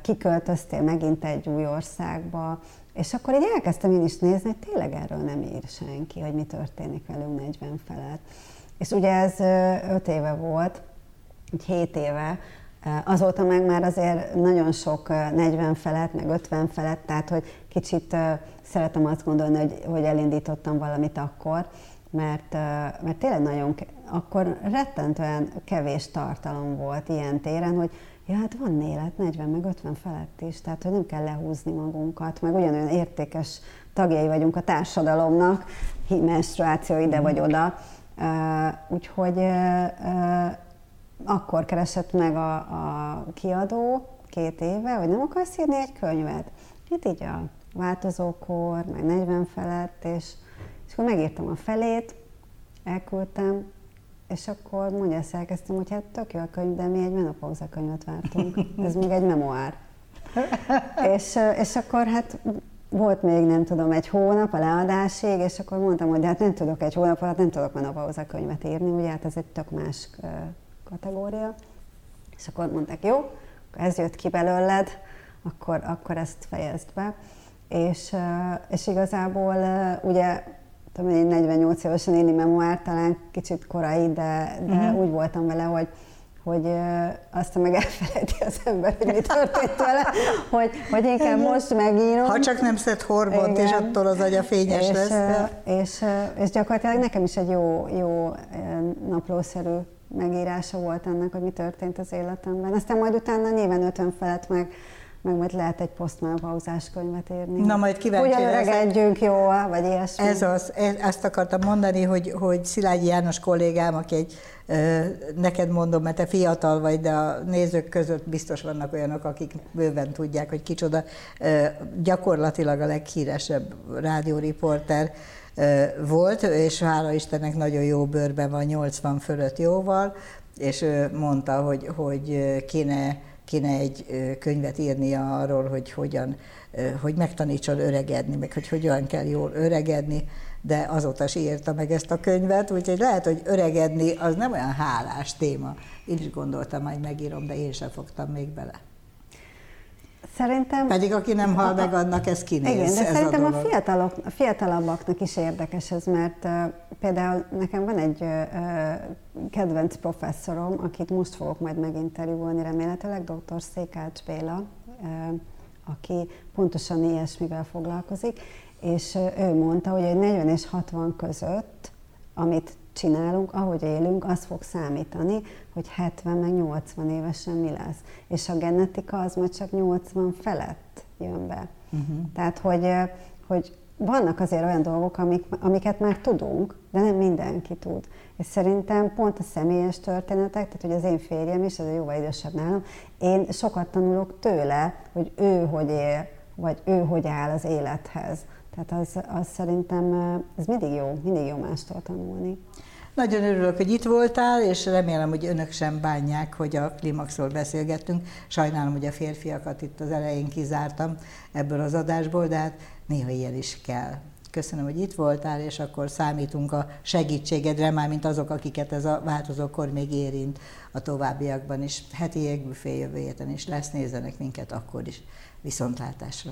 kiköltöztél megint egy új országba, és akkor így elkezdtem én is nézni, hogy tényleg erről nem ír senki, hogy mi történik velünk 40 felett. És ugye ez 5 éve volt, 7 éve, azóta meg már azért nagyon sok 40 felett, meg 50 felett, tehát hogy kicsit szeretem azt gondolni, hogy, hogy elindítottam valamit akkor, mert, mert tényleg nagyon, akkor rettentően kevés tartalom volt ilyen téren, hogy ja, hát van élet 40 meg 50 felett is, tehát hogy nem kell lehúzni magunkat, meg ugyanolyan értékes tagjai vagyunk a társadalomnak, menstruáció ide vagy mhm. oda, úgyhogy akkor keresett meg a, a kiadó két éve, hogy nem akarsz írni egy könyvet. Hát így a változókor, meg 40 felett, és, és akkor megírtam a felét, elküldtem, és akkor mondja, ezt elkezdtem, hogy hát tök jó a könyv, de mi egy menopauza könyvet vártunk. Ez még egy memoár. és, és akkor hát volt még nem tudom egy hónap a leadásig, és akkor mondtam, hogy hát nem tudok egy hónap alatt, nem tudok menopauza könyvet írni, ugye hát ez egy tök más kategória. És akkor mondták, jó, ez jött ki belőled, akkor, akkor ezt fejezd be. És, és igazából ugye tudom én 48 évesen írni memoár, talán kicsit korai, de, de uh-huh. úgy voltam vele, hogy hogy aztán meg elfelejti az ember, hogy mi történt vele, hogy, hogy inkább most megírom. Ha csak nem szed horbont, és attól az agya fényes és, lesz. És, és gyakorlatilag nekem is egy jó, jó naplószerű megírása volt ennek, hogy mi történt az életemben. Aztán majd utána nyilván 50 felett meg meg majd lehet egy posztmenopauzás könyvet írni. Na majd kíváncsi Hogy öregedjünk jól, vagy ilyesmi. Ez az, ezt akartam mondani, hogy, hogy Szilágyi János kollégám, aki egy, neked mondom, mert te fiatal vagy, de a nézők között biztos vannak olyanok, akik bőven tudják, hogy kicsoda, gyakorlatilag a leghíresebb rádióriporter volt, és hála Istennek nagyon jó bőrben van, 80 fölött jóval, és mondta, hogy, hogy kéne kéne egy könyvet írnia arról, hogy hogyan, hogy megtanítson öregedni, meg hogy hogyan kell jól öregedni, de azóta is írta meg ezt a könyvet, úgyhogy lehet, hogy öregedni az nem olyan hálás téma. Én is gondoltam, hogy megírom, de én sem fogtam még bele. Szerintem... Pedig aki nem hal meg, annak ez kinéz. Igen, de ez szerintem a, a, fiatalok, a fiatalabbaknak is érdekes ez, mert uh, például nekem van egy uh, kedvenc professzorom, akit most fogok majd meginterjúolni remélhetőleg, dr. Székács Béla, uh, aki pontosan ilyesmivel foglalkozik, és ő mondta, hogy egy 40 és 60 között, amit csinálunk, ahogy élünk, az fog számítani, hogy 70 meg 80 évesen mi lesz. És a genetika az majd csak 80 felett jön be. Uh-huh. Tehát, hogy, hogy vannak azért olyan dolgok, amik, amiket már tudunk, de nem mindenki tud. És szerintem pont a személyes történetek, tehát hogy az én férjem is, ez a jóval idősebb nálam, én sokat tanulok tőle, hogy ő hogy él, vagy ő hogy áll az élethez. Tehát az, az szerintem, ez mindig jó, mindig jó mástól tanulni. Nagyon örülök, hogy itt voltál, és remélem, hogy önök sem bánják, hogy a klimaxról beszélgettünk. Sajnálom, hogy a férfiakat itt az elején kizártam ebből az adásból, de hát néha ilyen is kell. Köszönöm, hogy itt voltál, és akkor számítunk a segítségedre, már mint azok, akiket ez a változókor még érint a továbbiakban is. Heti jégbüfé jövő héten is lesz, nézzenek minket akkor is. Viszontlátásra!